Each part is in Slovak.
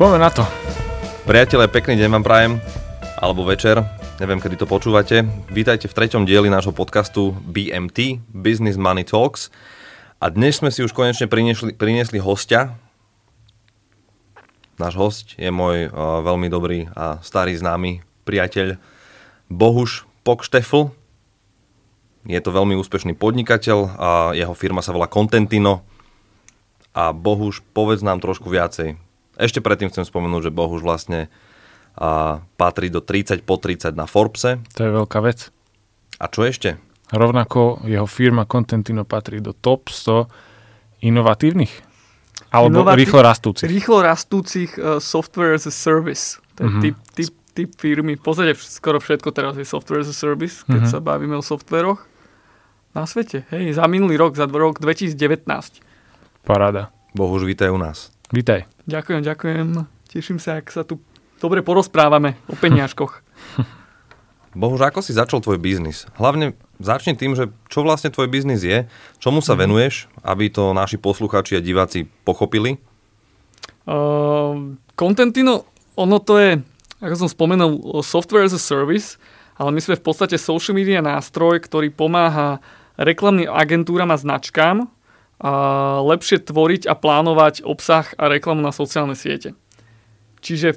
Poďme na to. Priatelé, pekný deň vám prajem, alebo večer, neviem kedy to počúvate. Vítajte v treťom dieli nášho podcastu BMT, Business Money Talks. A dnes sme si už konečne priniesli, priniesli hostia. Náš host je môj uh, veľmi dobrý a starý známy priateľ Bohuš Pokštefl. Je to veľmi úspešný podnikateľ a jeho firma sa volá Contentino. A Bohuž, povedz nám trošku viacej. Ešte predtým chcem spomenúť, že Bohuž vlastne a, patrí do 30 po 30 na Forbese. To je veľká vec. A čo ešte? Rovnako jeho firma Contentino patrí do top 100 inovatívnych alebo Inovatí- rýchlo rastúcich. Rýchlo rastúcich uh, software as a service. To je mm-hmm. typ, typ, typ firmy. V podstate skoro všetko teraz je software as a service, keď mm-hmm. sa bavíme o softveroch na svete. Hej, za minulý rok, za rok 2019. Paráda. Bohuž, vítaj u nás. Vítaj. Ďakujem, ďakujem. Teším sa, ak sa tu dobre porozprávame o peniažkoch. Bohuž, ako si začal tvoj biznis? Hlavne začni tým, že čo vlastne tvoj biznis je, čomu sa mm. venuješ, aby to naši poslucháči a diváci pochopili? Uh, Contentino, ono to je, ako som spomenul, software as a service, ale my sme v podstate social media nástroj, ktorý pomáha reklamným agentúram a značkám a lepšie tvoriť a plánovať obsah a reklamu na sociálne siete. Čiže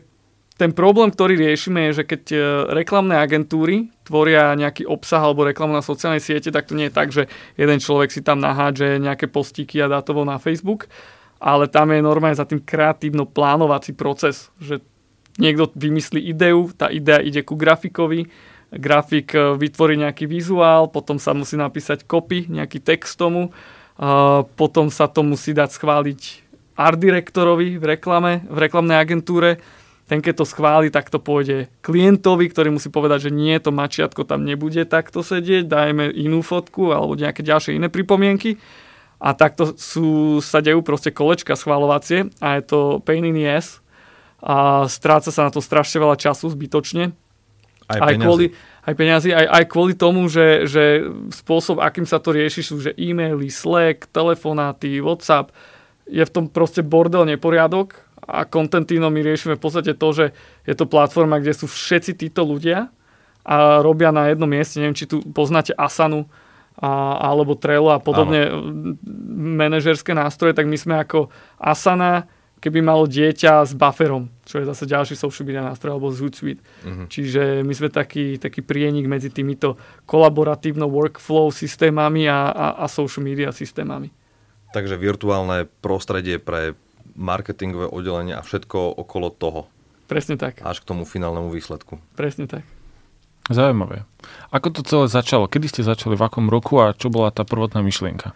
ten problém, ktorý riešime, je, že keď e, reklamné agentúry tvoria nejaký obsah alebo reklamu na sociálnej siete, tak to nie je tak, že jeden človek si tam nahádže nejaké postíky a dá to na Facebook, ale tam je normálne za tým kreatívno plánovací proces, že niekto vymyslí ideu, tá idea ide ku grafikovi, grafik e, vytvorí nejaký vizuál, potom sa musí napísať copy, nejaký text tomu, potom sa to musí dať schváliť art direktorovi v reklame, v reklamnej agentúre, ten keď to schváli, tak to pôjde klientovi, ktorý musí povedať, že nie, to mačiatko tam nebude takto sedieť, dajme inú fotku alebo nejaké ďalšie iné pripomienky. A takto sú, sa dejú proste kolečka schválovacie a je to pain in the ass a stráca sa na to strašne veľa času zbytočne. Aj, aj kvôli, aj peniazy, aj, aj kvôli tomu, že, že spôsob, akým sa to rieši, sú že e-maily, Slack, telefonáty, WhatsApp, je v tom proste bordel, neporiadok a Contentino my riešime v podstate to, že je to platforma, kde sú všetci títo ľudia a robia na jednom mieste, neviem, či tu poznáte Asanu, a, alebo Trello a podobne Áno. manažerské nástroje, tak my sme ako Asana, keby malo dieťa s bufferom, čo je zase ďalší social media nástroj, alebo Hootsuite. Uh-huh. Čiže my sme taký, taký prienik medzi týmito kolaboratívno workflow systémami a, a, a social media systémami. Takže virtuálne prostredie pre marketingové oddelenie a všetko okolo toho. Presne tak. Až k tomu finálnemu výsledku. Presne tak. Zaujímavé. Ako to celé začalo? Kedy ste začali? V akom roku a čo bola tá prvotná myšlienka?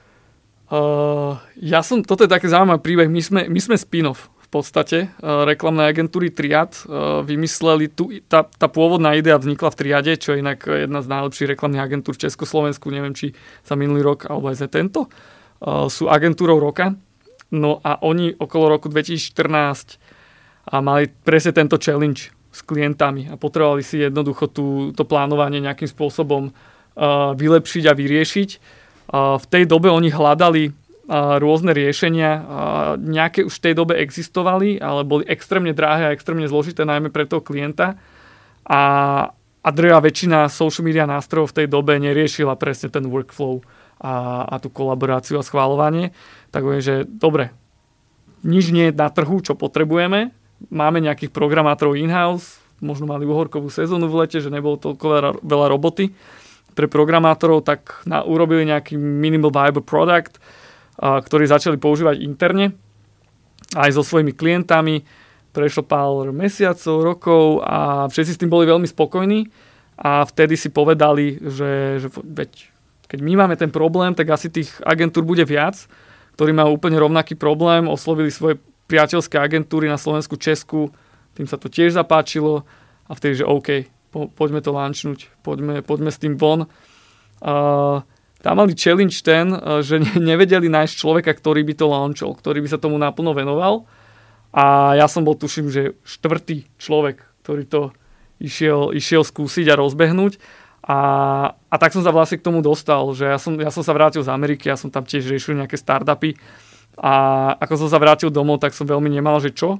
Uh, ja som, toto je taký zaujímavý príbeh, my sme, my sme spin-off v podstate uh, reklamnej agentúry Triad. Uh, vymysleli, tu, tá, tá pôvodná idea vznikla v Triade, čo je inak jedna z najlepších reklamných agentúr v Československu, neviem či za minulý rok alebo aj za tento. Uh, sú agentúrou roka. No a oni okolo roku 2014 a mali presne tento challenge s klientami a potrebovali si jednoducho tú, to plánovanie nejakým spôsobom uh, vylepšiť a vyriešiť v tej dobe oni hľadali rôzne riešenia, nejaké už v tej dobe existovali, ale boli extrémne drahé a extrémne zložité, najmä pre toho klienta. A, a drvá väčšina social media nástrojov v tej dobe neriešila presne ten workflow a, a tú kolaboráciu a schváľovanie. Tak je, že dobre, nič nie je na trhu, čo potrebujeme. Máme nejakých programátorov in-house, možno mali uhorkovú sezónu v lete, že nebolo toľko veľa roboty pre programátorov, tak na, urobili nejaký minimal viable product, a, ktorý začali používať interne aj so svojimi klientami. Prešlo pár mesiacov, rokov a všetci s tým boli veľmi spokojní a vtedy si povedali, že, že veď, keď my máme ten problém, tak asi tých agentúr bude viac, ktorí majú úplne rovnaký problém, oslovili svoje priateľské agentúry na Slovensku, Česku, tým sa to tiež zapáčilo a vtedy, že OK, po, poďme to lanchnúť, poďme, poďme s tým von. Uh, tam mali challenge ten, uh, že nevedeli nájsť človeka, ktorý by to launchol, ktorý by sa tomu naplno venoval. A ja som bol, tuším, že štvrtý človek, ktorý to išiel, išiel skúsiť a rozbehnúť. A, a tak som sa vlastne k tomu dostal, že ja som, ja som sa vrátil z Ameriky, ja som tam tiež riešil nejaké startupy A ako som sa vrátil domov, tak som veľmi nemal, že čo.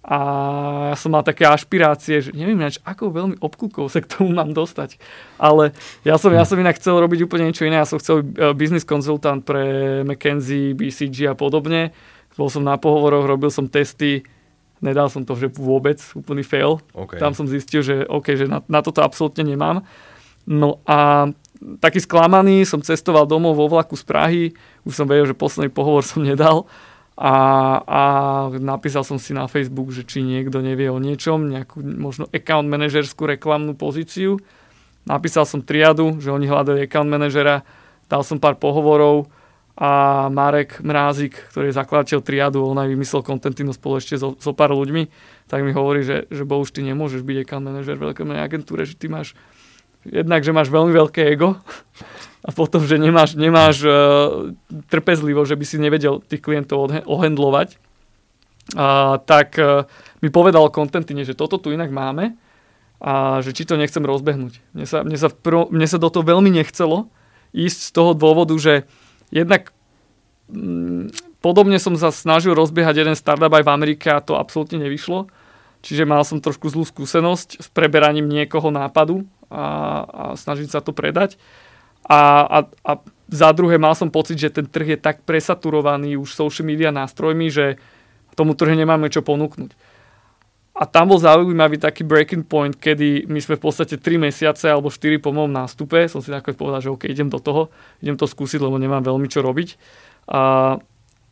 A ja som mal také ašpirácie, že neviem ináč, ako veľmi obkúkov sa k tomu mám dostať. Ale ja som, ja som inak chcel robiť úplne niečo iné. Ja som chcel byť business konzultant pre McKenzie, BCG a podobne. Bol som na pohovoroch, robil som testy, nedal som to, že vôbec, úplný fail. Okay. Tam som zistil, že OK, že na, na toto absolútne nemám. No a taký sklamaný som cestoval domov vo vlaku z Prahy, už som vedel, že posledný pohovor som nedal a, a napísal som si na Facebook, že či niekto nevie o niečom, nejakú možno account manažerskú reklamnú pozíciu. Napísal som triadu, že oni hľadajú account manažera, dal som pár pohovorov a Marek Mrázik, ktorý je zakladateľ triadu, on aj vymyslel Contentino spolu ešte so, so pár ľuďmi, tak mi hovorí, že, že Bohuž, ty nemôžeš byť account manažer v veľkej agentúre, že ty máš jednak, že máš veľmi veľké ego a potom, že nemáš, nemáš uh, trpezlivo, že by si nevedel tých klientov ohendlovať, uh, tak uh, mi povedal Contentine, že toto tu inak máme a že či to nechcem rozbehnúť. Mne sa, mne sa, prv, mne sa do toho veľmi nechcelo ísť z toho dôvodu, že jednak mm, podobne som sa snažil rozbiehať jeden startup aj v Amerike a to absolútne nevyšlo. Čiže mal som trošku zlú skúsenosť s preberaním niekoho nápadu a, a snažiť sa to predať. A, a, a za druhé mal som pocit, že ten trh je tak presaturovaný už social media nástrojmi, že tomu trhu nemáme čo ponúknuť. A tam bol zaujímavý taký breaking point, kedy my sme v podstate 3 mesiace alebo 4 po môjom nástupe, som si takto povedal, že OK, idem do toho, idem to skúsiť, lebo nemám veľmi čo robiť. A,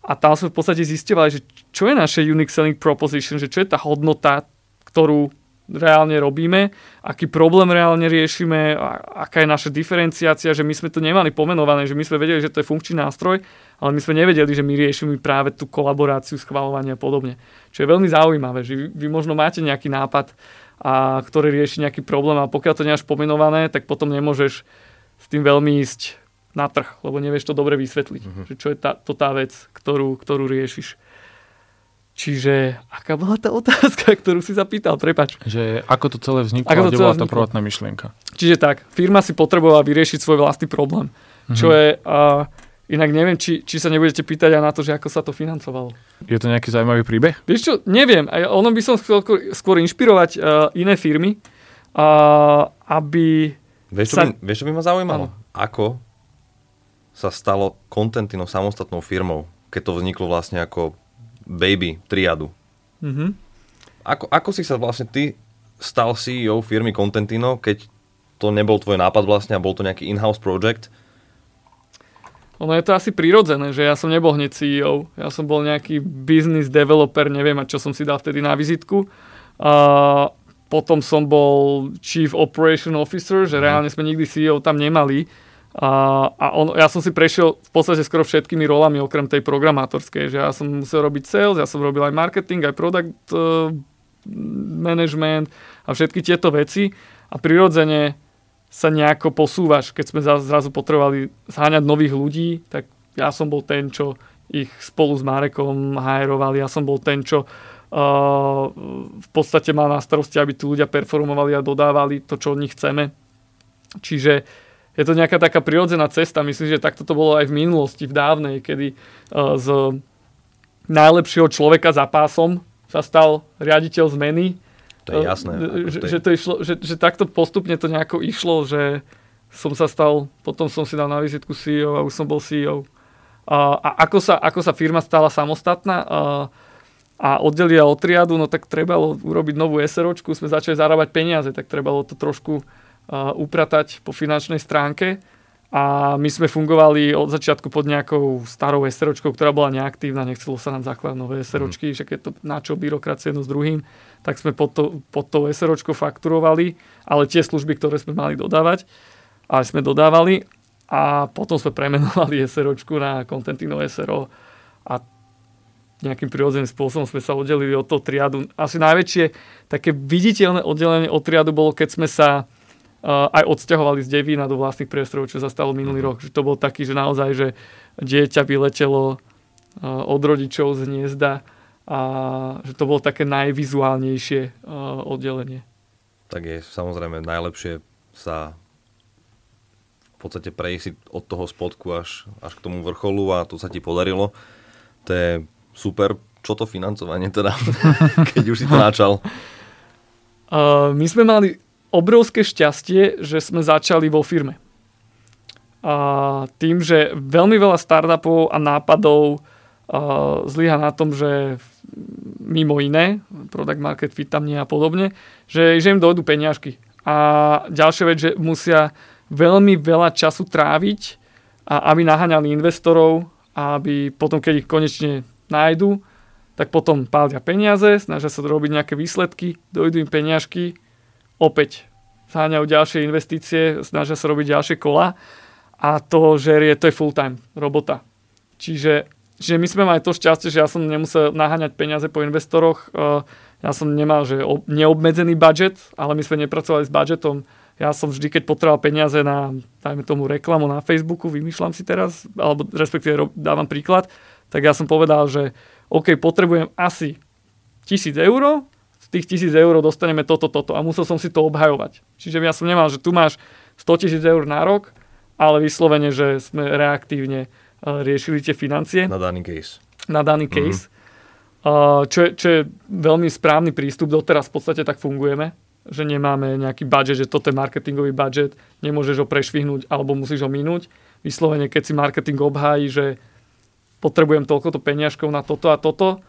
a tam sme v podstate zistovali, že čo je naše unique selling proposition, že čo je tá hodnota, ktorú reálne robíme, aký problém reálne riešime, aká je naša diferenciácia, že my sme to nemali pomenované, že my sme vedeli, že to je funkčný nástroj, ale my sme nevedeli, že my riešime práve tú kolaboráciu, schvalovanie a podobne. Čo je veľmi zaujímavé, že vy, vy možno máte nejaký nápad, a, ktorý rieši nejaký problém a pokiaľ to nemáš pomenované, tak potom nemôžeš s tým veľmi ísť na trh, lebo nevieš to dobre vysvetliť, uh-huh. že čo je tá, to tá vec, ktorú, ktorú riešiš. Čiže aká bola tá otázka, ktorú si zapýtal? Prepač. Že ako to celé vzniklo ako to kde bola tá prvotná myšlienka? Čiže tak, firma si potrebovala vyriešiť svoj vlastný problém. Mm-hmm. Čo je, uh, inak neviem, či, či sa nebudete pýtať aj na to, že ako sa to financovalo. Je to nejaký zaujímavý príbeh? Vieš čo, neviem. Ono by som chcel skôr inšpirovať uh, iné firmy, uh, aby... Vieš čo, sa... by, vieš, čo by ma zaujímalo? Ano. Ako sa stalo Contentino samostatnou firmou, keď to vzniklo vlastne ako baby triadu. Mm-hmm. Ako, ako si sa vlastne ty stal CEO firmy Contentino, keď to nebol tvoj nápad vlastne a bol to nejaký in-house project? Ono je to asi prirodzené, že ja som nebol hneď CEO. Ja som bol nejaký business developer, neviem, a čo som si dal vtedy na vizitku. A potom som bol Chief Operation Officer, že mhm. reálne sme nikdy CEO tam nemali. A, a on, ja som si prešiel v podstate skoro všetkými rolami okrem tej programátorskej, že ja som musel robiť sales, ja som robil aj marketing, aj product uh, management a všetky tieto veci a prirodzene sa nejako posúvaš. Keď sme zrazu potrebovali zháňať nových ľudí, tak ja som bol ten, čo ich spolu s Marekom hajerovali, ja som bol ten, čo uh, v podstate mal na starosti, aby tu ľudia performovali a dodávali to, čo od nich chceme. Čiže je to nejaká taká prirodzená cesta. Myslím, že takto to bolo aj v minulosti, v dávnej, kedy uh, z najlepšieho človeka za pásom sa stal riaditeľ zmeny. To je jasné. Uh, že, že, to išlo, že, že takto postupne to nejako išlo, že som sa stal, potom som si dal na vizitku CEO a už som bol CEO. Uh, a ako sa, ako sa firma stala samostatná uh, a oddelila od triadu, no tak trebalo urobiť novú SROčku, sme začali zarábať peniaze, tak trebalo to trošku upratať po finančnej stránke a my sme fungovali od začiatku pod nejakou starou SROčkou, ktorá bola neaktívna, nechcelo sa nám zakladať nové SROčky, mm. však je to na čo byrokracie jedno s druhým, tak sme pod, to, pod tou SROčkou fakturovali, ale tie služby, ktoré sme mali dodávať, ale sme dodávali a potom sme premenovali SROčku na Contentino SRO a nejakým prirodzeným spôsobom sme sa oddelili od toho triadu. Asi najväčšie také viditeľné oddelenie od triadu bolo, keď sme sa aj odsťahovali z Devína do vlastných priestorov, čo sa stalo minulý rok. Že to bol taký, že naozaj, že dieťa vyletelo uh, od rodičov z hniezda a že to bolo také najvizuálnejšie uh, oddelenie. Tak je samozrejme najlepšie sa v podstate prejsť od toho spodku až, až k tomu vrcholu a to sa ti podarilo. To je super. Čo to financovanie teda, keď už si to načal? Uh, my sme mali obrovské šťastie, že sme začali vo firme. A tým, že veľmi veľa startupov a nápadov zlyha na tom, že mimo iné, product market fit tam nie a podobne, že, že im dojdú peniažky. A ďalšia vec, že musia veľmi veľa času tráviť, a aby naháňali investorov a aby potom, keď ich konečne nájdu, tak potom pália peniaze, snažia sa robiť nejaké výsledky, dojdú im peniažky, opäť zháňajú ďalšie investície, snažia sa robiť ďalšie kola a to žerie, to je full time robota. Čiže, čiže my sme mali to šťastie, že ja som nemusel naháňať peniaze po investoroch, eh, ja som nemal že neobmedzený budget, ale my sme nepracovali s budgetom. Ja som vždy, keď potreboval peniaze na, dajme tomu, reklamu na Facebooku, vymýšľam si teraz, alebo respektíve dávam príklad, tak ja som povedal, že OK, potrebujem asi tisíc eur, z tých tisíc eur dostaneme toto, toto a musel som si to obhajovať. Čiže ja som nemal, že tu máš 100 tisíc eur na rok, ale vyslovene, že sme reaktívne e, riešili tie financie. Na daný case. Na daný mhm. case. Mm-hmm. Čo, je, čo je veľmi správny prístup, doteraz v podstate tak fungujeme, že nemáme nejaký budget, že toto je marketingový budget, nemôžeš ho prešvihnúť alebo musíš ho minúť. Vyslovene, keď si marketing obhájí, že potrebujem toľkoto peniažkov na toto a toto,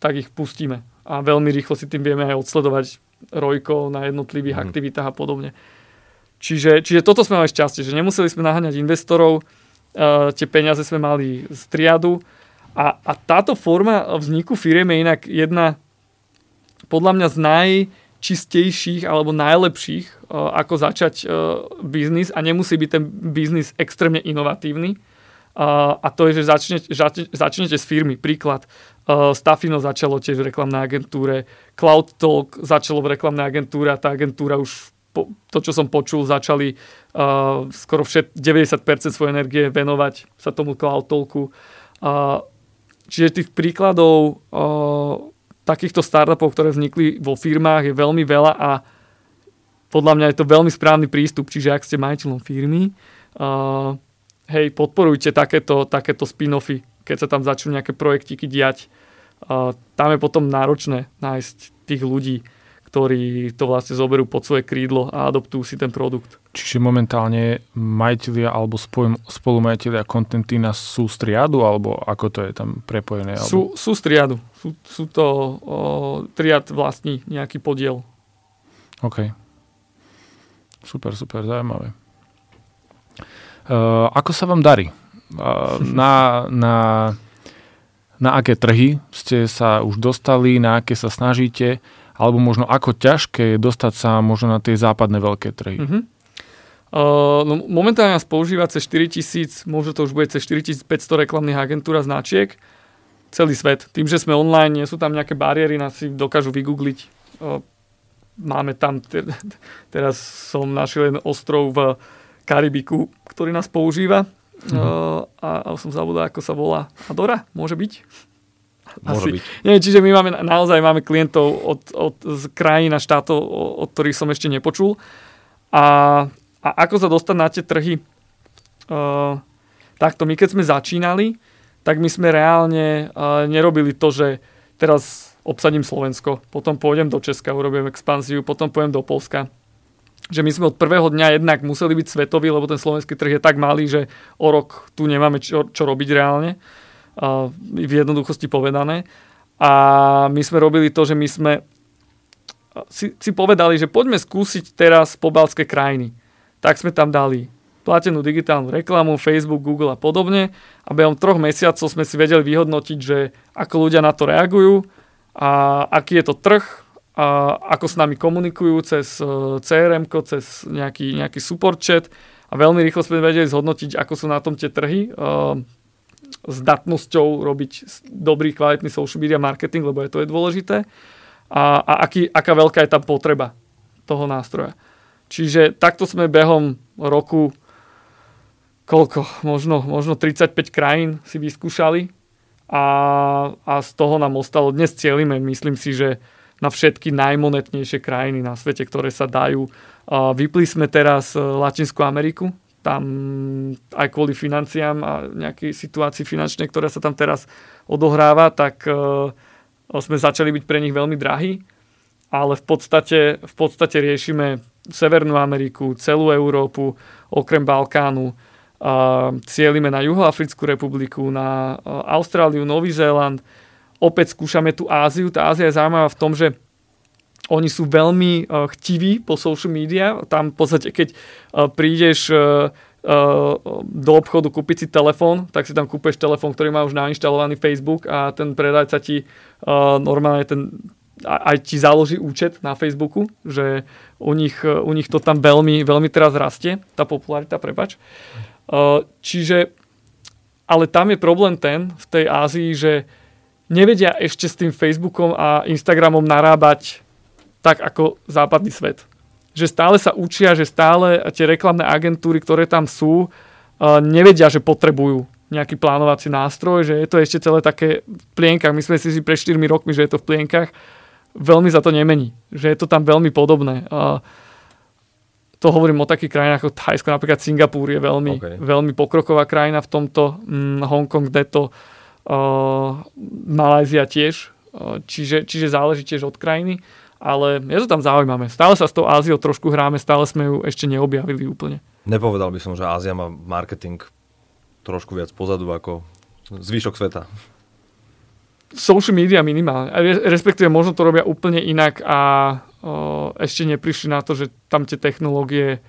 tak ich pustíme. A veľmi rýchlo si tým vieme aj odsledovať rojko na jednotlivých mm. aktivitách a podobne. Čiže, čiže toto sme mali šťastie, že nemuseli sme naháňať investorov, uh, tie peniaze sme mali z triadu a, a táto forma vzniku firiem je inak jedna podľa mňa z najčistejších alebo najlepších, uh, ako začať uh, biznis a nemusí byť ten biznis extrémne inovatívny. A to je, že začnete, začnete z firmy. Príklad, uh, Stafino začalo tiež v reklamnej agentúre, Cloud Talk začalo v reklamnej agentúre a tá agentúra už po, to, čo som počul, začali uh, skoro všet, 90% svojej energie venovať sa tomu cloud talku. Uh, čiže tých príkladov uh, takýchto startupov, ktoré vznikli vo firmách je veľmi veľa a podľa mňa je to veľmi správny prístup. Čiže ak ste majiteľom firmy, uh, hej, podporujte takéto, takéto spin-offy, keď sa tam začnú nejaké projektiky diať. Uh, tam je potom náročné nájsť tých ľudí, ktorí to vlastne zoberú pod svoje krídlo a adoptujú si ten produkt. Čiže momentálne majiteľia alebo spolumajiteľia Contentina sú z triadu, alebo ako to je tam prepojené? Alebo... Sú, sú z triadu. Sú, sú to o, triad vlastní nejaký podiel. OK. Super, super, zaujímavé. Uh, ako sa vám darí? Uh, na, na, na aké trhy ste sa už dostali, na aké sa snažíte? alebo možno ako ťažké je dostať sa možno na tie západné veľké trhy? Mm-hmm. Uh, no, momentálne nás používa cez 4000, možno to už bude cez 4500 reklamných agentúr a značiek. Celý svet. Tým, že sme online, nie sú tam nejaké bariéry, nás si dokážu vygoogliť. Uh, máme tam, te, teraz som našiel jeden ostrov v Karibiku, ktorý nás používa. Mm-hmm. Uh, a, a som zabudol, ako sa volá. Adora? Môže byť? Môže Asi, byť. Nie, čiže my máme, naozaj máme klientov od, od, z krajín a štátov, od ktorých som ešte nepočul. A, a ako sa dostať na tie trhy? Uh, takto, my keď sme začínali, tak my sme reálne uh, nerobili to, že teraz obsadím Slovensko, potom pôjdem do Česka, urobím expanziu, potom pôjdem do Polska. Že my sme od prvého dňa jednak museli byť svetoví, lebo ten slovenský trh je tak malý, že o rok tu nemáme čo, čo robiť reálne v jednoduchosti povedané. A my sme robili to, že my sme si, si povedali, že poďme skúsiť teraz pobalské krajiny. Tak sme tam dali platenú digitálnu reklamu, Facebook, Google a podobne a behom troch mesiacov sme si vedeli vyhodnotiť, že ako ľudia na to reagujú a aký je to trh, a ako s nami komunikujú cez e, CRM, cez nejaký, nejaký support chat a veľmi rýchlo sme vedeli zhodnotiť, ako sú na tom tie trhy. E, zdatnosťou robiť dobrý, kvalitný social media marketing, lebo je to je dôležité. A, a aký, aká veľká je tam potreba toho nástroja. Čiže takto sme behom roku koľko, možno, možno 35 krajín si vyskúšali a, a z toho nám ostalo, dnes cieľime, myslím si, že na všetky najmonetnejšie krajiny na svete, ktoré sa dajú. Vypli sme teraz e, Latinskú Ameriku, tam aj kvôli financiám a nejakej situácii finančnej, ktorá sa tam teraz odohráva, tak uh, sme začali byť pre nich veľmi drahí, ale v podstate, v podstate riešime Severnú Ameriku, celú Európu, okrem Balkánu, cielime na Juhoafrickú republiku, na uh, Austráliu, Nový Zéland, opäť skúšame tú Áziu. Tá Ázia je zaujímavá v tom, že oni sú veľmi uh, chtiví po social media. Tam v podstate, keď uh, prídeš uh, do obchodu kúpiť si telefón, tak si tam kúpeš telefón, ktorý má už nainštalovaný Facebook a ten predajca ti normálne ten aj ti založí účet na Facebooku, že u nich, u nich to tam veľmi, veľmi teraz rastie, tá popularita, prepač. Čiže, ale tam je problém ten v tej Ázii, že nevedia ešte s tým Facebookom a Instagramom narábať tak ako západný svet. Že stále sa učia, že stále tie reklamné agentúry, ktoré tam sú, uh, nevedia, že potrebujú nejaký plánovací nástroj, že je to ešte celé také v plienkach. My sme si pred 4 rokmi, že je to v plienkach. Veľmi za to nemení. Že je to tam veľmi podobné. Uh, to hovorím o takých krajinách ako Thajsko, napríklad Singapur je veľmi, okay. veľmi pokroková krajina v tomto, mm, Hongkong, kde to uh, Malajzia tiež, uh, čiže, čiže záleží tiež od krajiny ale je to tam zaujímavé. Stále sa s tou Áziou trošku hráme, stále sme ju ešte neobjavili úplne. Nepovedal by som, že Ázia má marketing trošku viac pozadu ako zvyšok sveta. Social media minimálne. Respektíve možno to robia úplne inak a o, ešte neprišli na to, že tam tie technológie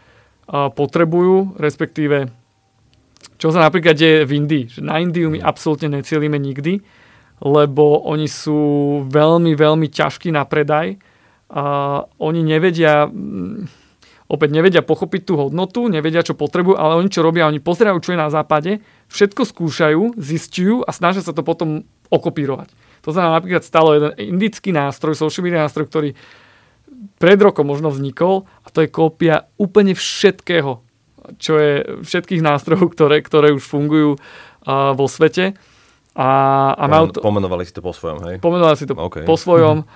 potrebujú, respektíve čo sa napríklad deje v Indii. Že na Indiu my absolútne necielíme nikdy, lebo oni sú veľmi, veľmi ťažkí na predaj a oni nevedia mm, opäť nevedia pochopiť tú hodnotu, nevedia, čo potrebujú, ale oni čo robia, oni pozerajú, čo je na západe, všetko skúšajú, zistujú a snažia sa to potom okopírovať. To znamená napríklad stalo jeden indický nástroj, social media nástroj, ktorý pred rokom možno vznikol a to je kópia úplne všetkého, čo je všetkých nástrojov, ktoré, ktoré už fungujú uh, vo svete. A, a Pomen, to, pomenovali si to po svojom, hej? Pomenovali si to okay. po svojom.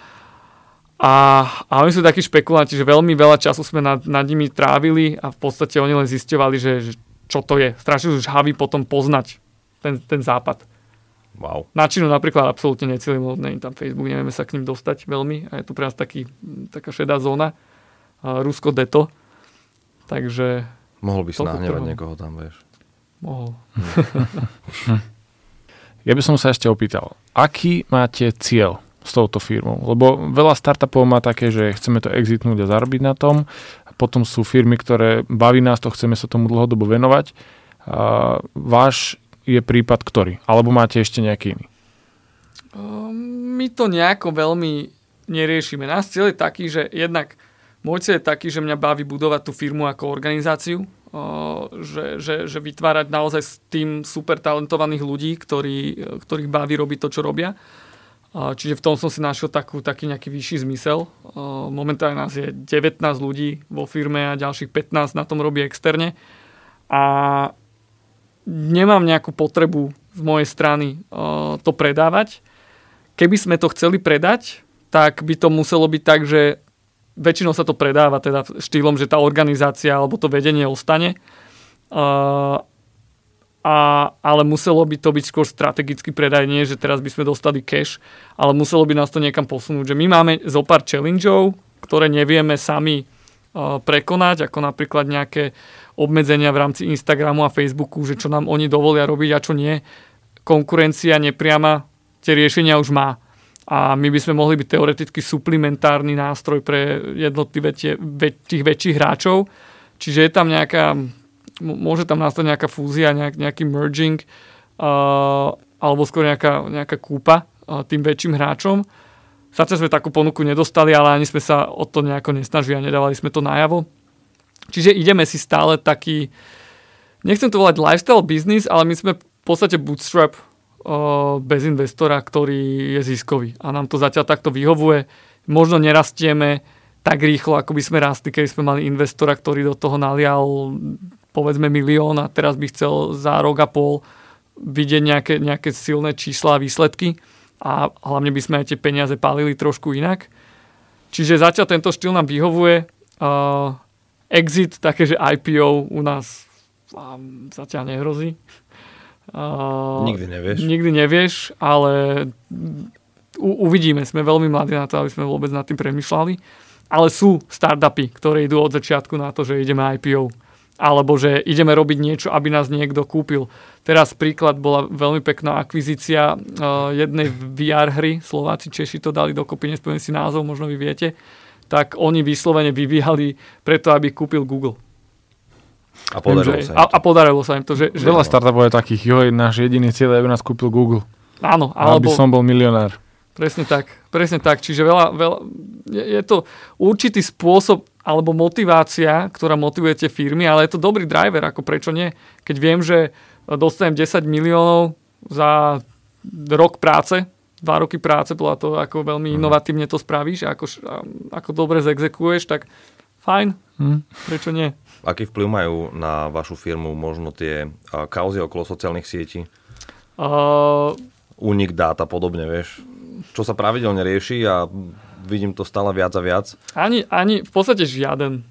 A, a oni sú takí špekulanti, že veľmi veľa času sme nad, nad nimi trávili a v podstate oni len zistovali, že, že čo to je. Strašne sú žhaví potom poznať ten, ten západ. Wow. Na Čínu napríklad absolútne necelým, není tam Facebook, nevieme sa k ním dostať veľmi a je tu pre nás taký, taká šedá zóna. Rusko deto. Takže... Mohol by si nahnevať niekoho tam, vieš. Mohol. ja by som sa ešte opýtal, aký máte cieľ s touto firmou. Lebo veľa startupov má také, že chceme to exitnúť a zarobiť na tom. Potom sú firmy, ktoré baví nás to, chceme sa tomu dlhodobo venovať. A váš je prípad ktorý? Alebo máte ešte nejaký iný? Ehm, my to nejako veľmi neriešime. Nás cieľ je taký, že jednak môj cieľ je taký, že mňa baví budovať tú firmu ako organizáciu, že, že, že vytvárať naozaj s tým super talentovaných ľudí, ktorí, ktorých baví robiť to, čo robia. Čiže v tom som si našiel takú, taký nejaký vyšší zmysel. Momentálne nás je 19 ľudí vo firme a ďalších 15 na tom robí externe. A nemám nejakú potrebu z mojej strany to predávať. Keby sme to chceli predať, tak by to muselo byť tak, že väčšinou sa to predáva teda štýlom, že tá organizácia alebo to vedenie ostane a, ale muselo by to byť skôr strategický predaj, nie že teraz by sme dostali cash, ale muselo by nás to niekam posunúť. Že my máme zo pár challengeov, ktoré nevieme sami uh, prekonať, ako napríklad nejaké obmedzenia v rámci Instagramu a Facebooku, že čo nám oni dovolia robiť a čo nie. Konkurencia nepriama tie riešenia už má. A my by sme mohli byť teoreticky suplementárny nástroj pre jednotlivé tie, tých väčších hráčov. Čiže je tam nejaká môže tam nastať nejaká fúzia, nejak, nejaký merging uh, alebo skôr nejaká, nejaká kúpa uh, tým väčším hráčom. Zatiaľ sme takú ponuku nedostali, ale ani sme sa o to nejako nesnažili a nedávali sme to najavo. Čiže ideme si stále taký, nechcem to volať lifestyle business, ale my sme v podstate bootstrap bez investora, ktorý je ziskový. A nám to zatiaľ takto vyhovuje. Možno nerastieme tak rýchlo, ako by sme rastli, keď sme mali investora, ktorý do toho nalial povedzme milión a teraz by chcel za rok a pol vidieť nejaké, nejaké silné čísla a výsledky a hlavne by sme aj tie peniaze palili trošku inak. Čiže zatiaľ tento štýl nám vyhovuje. Uh, exit, také, že IPO u nás a zatiaľ nehrozí. Uh, nikdy nevieš. Nikdy nevieš, ale u, uvidíme. Sme veľmi mladí na to, aby sme vôbec nad tým premyšľali. Ale sú startupy, ktoré idú od začiatku na to, že ideme IPO. Alebo že ideme robiť niečo, aby nás niekto kúpil. Teraz príklad bola veľmi pekná akvizícia uh, jednej VR hry. Slováci, Češi to dali dokopy, nespomínam si názov, možno vy viete. Tak oni vyslovene vyvíjali preto, aby kúpil Google. A podarilo Viem, sa im to. A, a podarilo sa im to. Že, že... Veľa startupov je takých, joj, náš jediný cieľ je, aby nás kúpil Google. Áno. Alebo... Aby som bol milionár. Presne tak, presne tak. Čiže veľa, veľa, je, to určitý spôsob alebo motivácia, ktorá motivuje tie firmy, ale je to dobrý driver, ako prečo nie. Keď viem, že dostanem 10 miliónov za rok práce, dva roky práce, bola to ako veľmi mhm. inovatívne to spravíš, ako, ako dobre zexekuješ, tak fajn, hmm. prečo nie. Aký vplyv majú na vašu firmu možno tie kauzy okolo sociálnych sietí? Uh, Únik dát a podobne, vieš? Čo sa pravidelne rieši a vidím to stále viac a viac. Ani, ani v podstate žiaden.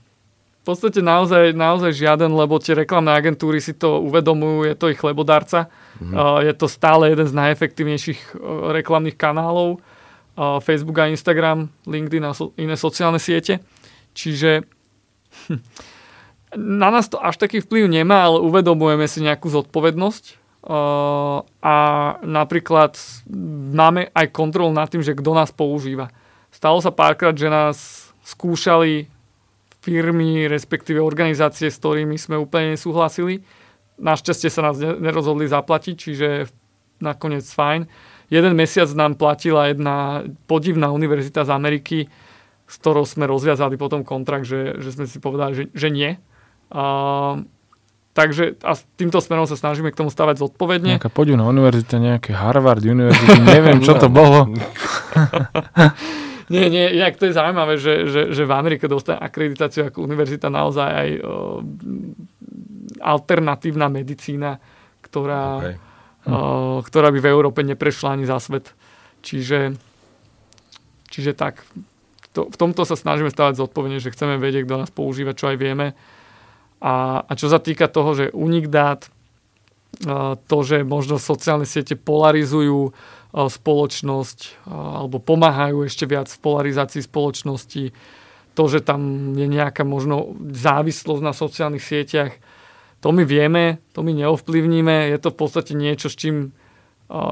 V podstate naozaj, naozaj žiaden, lebo tie reklamné agentúry si to uvedomujú, je to ich chlebodárca. Mm-hmm. Uh, je to stále jeden z najefektívnejších uh, reklamných kanálov. Uh, Facebook a Instagram, LinkedIn a so, iné sociálne siete. Čiže hm, na nás to až taký vplyv nemá, ale uvedomujeme si nejakú zodpovednosť a napríklad máme aj kontrol nad tým, že kto nás používa. Stalo sa párkrát, že nás skúšali firmy, respektíve organizácie, s ktorými sme úplne nesúhlasili. Našťastie sa nás nerozhodli zaplatiť, čiže nakoniec fajn. Jeden mesiac nám platila jedna podivná univerzita z Ameriky, s ktorou sme rozviazali potom kontrakt, že, že sme si povedali, že, že nie a, takže a týmto smerom sa snažíme k tomu stavať zodpovedne. Nejaká podivná univerzita, nejaké Harvard univerzity, neviem, čo to bolo. nie, nie, inak to je zaujímavé, že, že, že v Amerike dostane akreditáciu ako univerzita naozaj aj o, alternatívna medicína, ktorá, okay. o, ktorá by v Európe neprešla ani za svet. Čiže, čiže tak, to, v tomto sa snažíme stavať zodpovedne, že chceme vedieť, kto nás používa, čo aj vieme a, a čo sa týka toho, že unik dát, to, že možno sociálne siete polarizujú spoločnosť alebo pomáhajú ešte viac v polarizácii spoločnosti, to, že tam je nejaká možno závislosť na sociálnych sieťach, to my vieme, to my neovplyvníme, je to v podstate niečo, s čím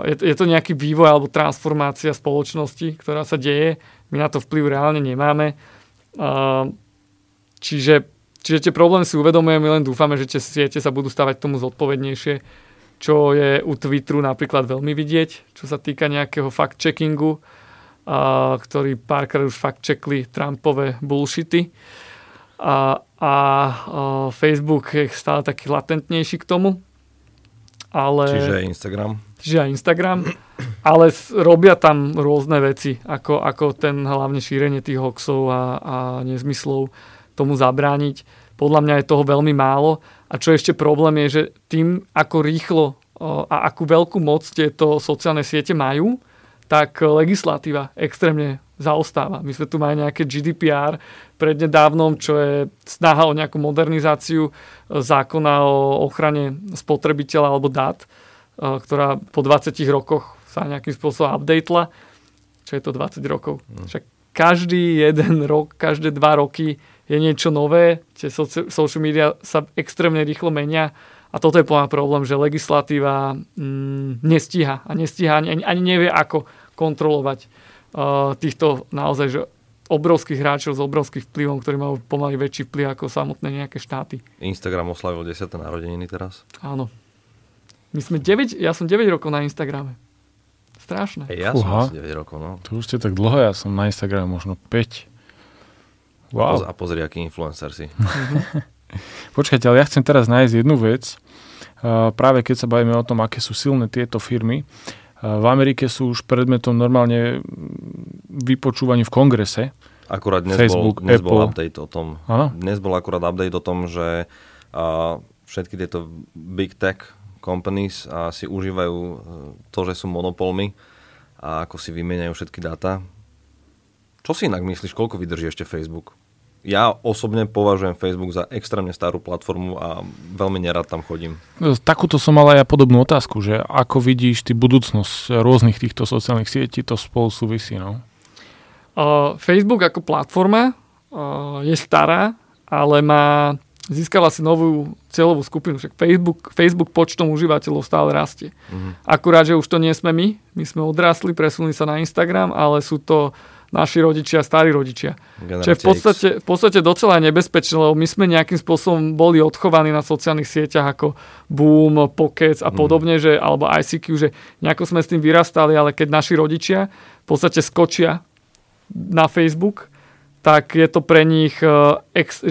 je to nejaký vývoj alebo transformácia spoločnosti, ktorá sa deje. My na to vplyv reálne nemáme. Čiže Čiže tie problémy si uvedomujeme, len dúfame, že tie siete sa budú stavať tomu zodpovednejšie, čo je u Twitteru napríklad veľmi vidieť, čo sa týka nejakého fact-checkingu, a, ktorý párkrát už fact-checkli Trumpové bullshity. A, a, a Facebook je stále taký latentnejší k tomu. Ale, čiže aj Instagram. Čiže aj Instagram. Ale robia tam rôzne veci, ako, ako ten hlavne šírenie tých hoxov a, a nezmyslov tomu zabrániť. Podľa mňa je toho veľmi málo. A čo ešte problém je, že tým, ako rýchlo a akú veľkú moc tieto sociálne siete majú, tak legislatíva extrémne zaostáva. My sme tu mali nejaké GDPR prednedávnom, čo je snaha o nejakú modernizáciu e, zákona o ochrane spotrebiteľa alebo dát, e, ktorá po 20 rokoch sa nejakým spôsobom updatela. Čo je to 20 rokov? Mm. Však každý jeden rok, každé dva roky je niečo nové, tie social media sa extrémne rýchlo menia a toto je plná problém, že legislatíva mm, nestíha a nestíha ani, ani nevie, ako kontrolovať uh, týchto naozaj že obrovských hráčov s obrovským vplyvom, ktorí majú pomaly väčší vplyv ako samotné nejaké štáty. Instagram oslavil 10. narodeniny teraz. Áno. My sme 9, ja som 9 rokov na Instagrame. Strašné. Hey, ja Uha. som 9 rokov, no. Tu už ste tak dlho, ja som na Instagrame možno 5. Wow. A pozri, aký influencer si. Počkajte, ale ja chcem teraz nájsť jednu vec. Uh, práve keď sa bavíme o tom, aké sú silné tieto firmy, uh, v Amerike sú už predmetom normálne vypočúvaní v kongrese. Akurát dnes, Facebook, bol, dnes Apple. bol update o tom. Ano? Dnes bol akurát update o tom, že uh, všetky tieto big tech companies uh, si užívajú to, že sú monopolmi a ako si vymieňajú všetky dáta. Čo si inak myslíš, koľko vydrží ešte Facebook? Ja osobne považujem Facebook za extrémne starú platformu a veľmi nerad tam chodím. Takúto som mal aj ja podobnú otázku, že ako vidíš ty budúcnosť rôznych týchto sociálnych sietí, to spolu súvisí, no? Uh, Facebook ako platforma uh, je stará, ale má získala si novú cieľovú skupinu. Však Facebook, Facebook počtom užívateľov stále rastie. Mm. Akurát, že už to nie sme my. My sme odrastli, presunuli sa na Instagram, ale sú to naši rodičia, starí rodičia. Generácia Čiže v podstate, v podstate docela nebezpečné, lebo my sme nejakým spôsobom boli odchovaní na sociálnych sieťach ako Boom, Pocket a mhm. podobne, mm. že, alebo ICQ, že nejako sme s tým vyrastali, ale keď naši rodičia v podstate skočia na Facebook, tak je to pre nich, uh, ex,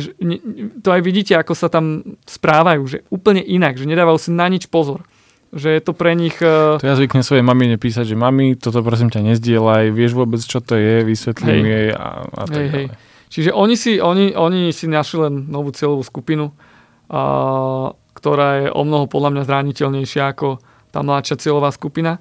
to aj vidíte, ako sa tam správajú, že úplne inak, že nedávajú si na nič pozor. Že je to pre nich... Uh, to ja zvyknem svojej mami nepísať, že mami, toto prosím ťa nezdielaj, vieš vôbec, čo to je, vysvetlím hej. jej a, a tak hej, hej. Čiže oni si, oni, oni si našli len novú cieľovú skupinu, uh, ktorá je o mnoho podľa mňa zraniteľnejšia ako tá mladšia cieľová skupina.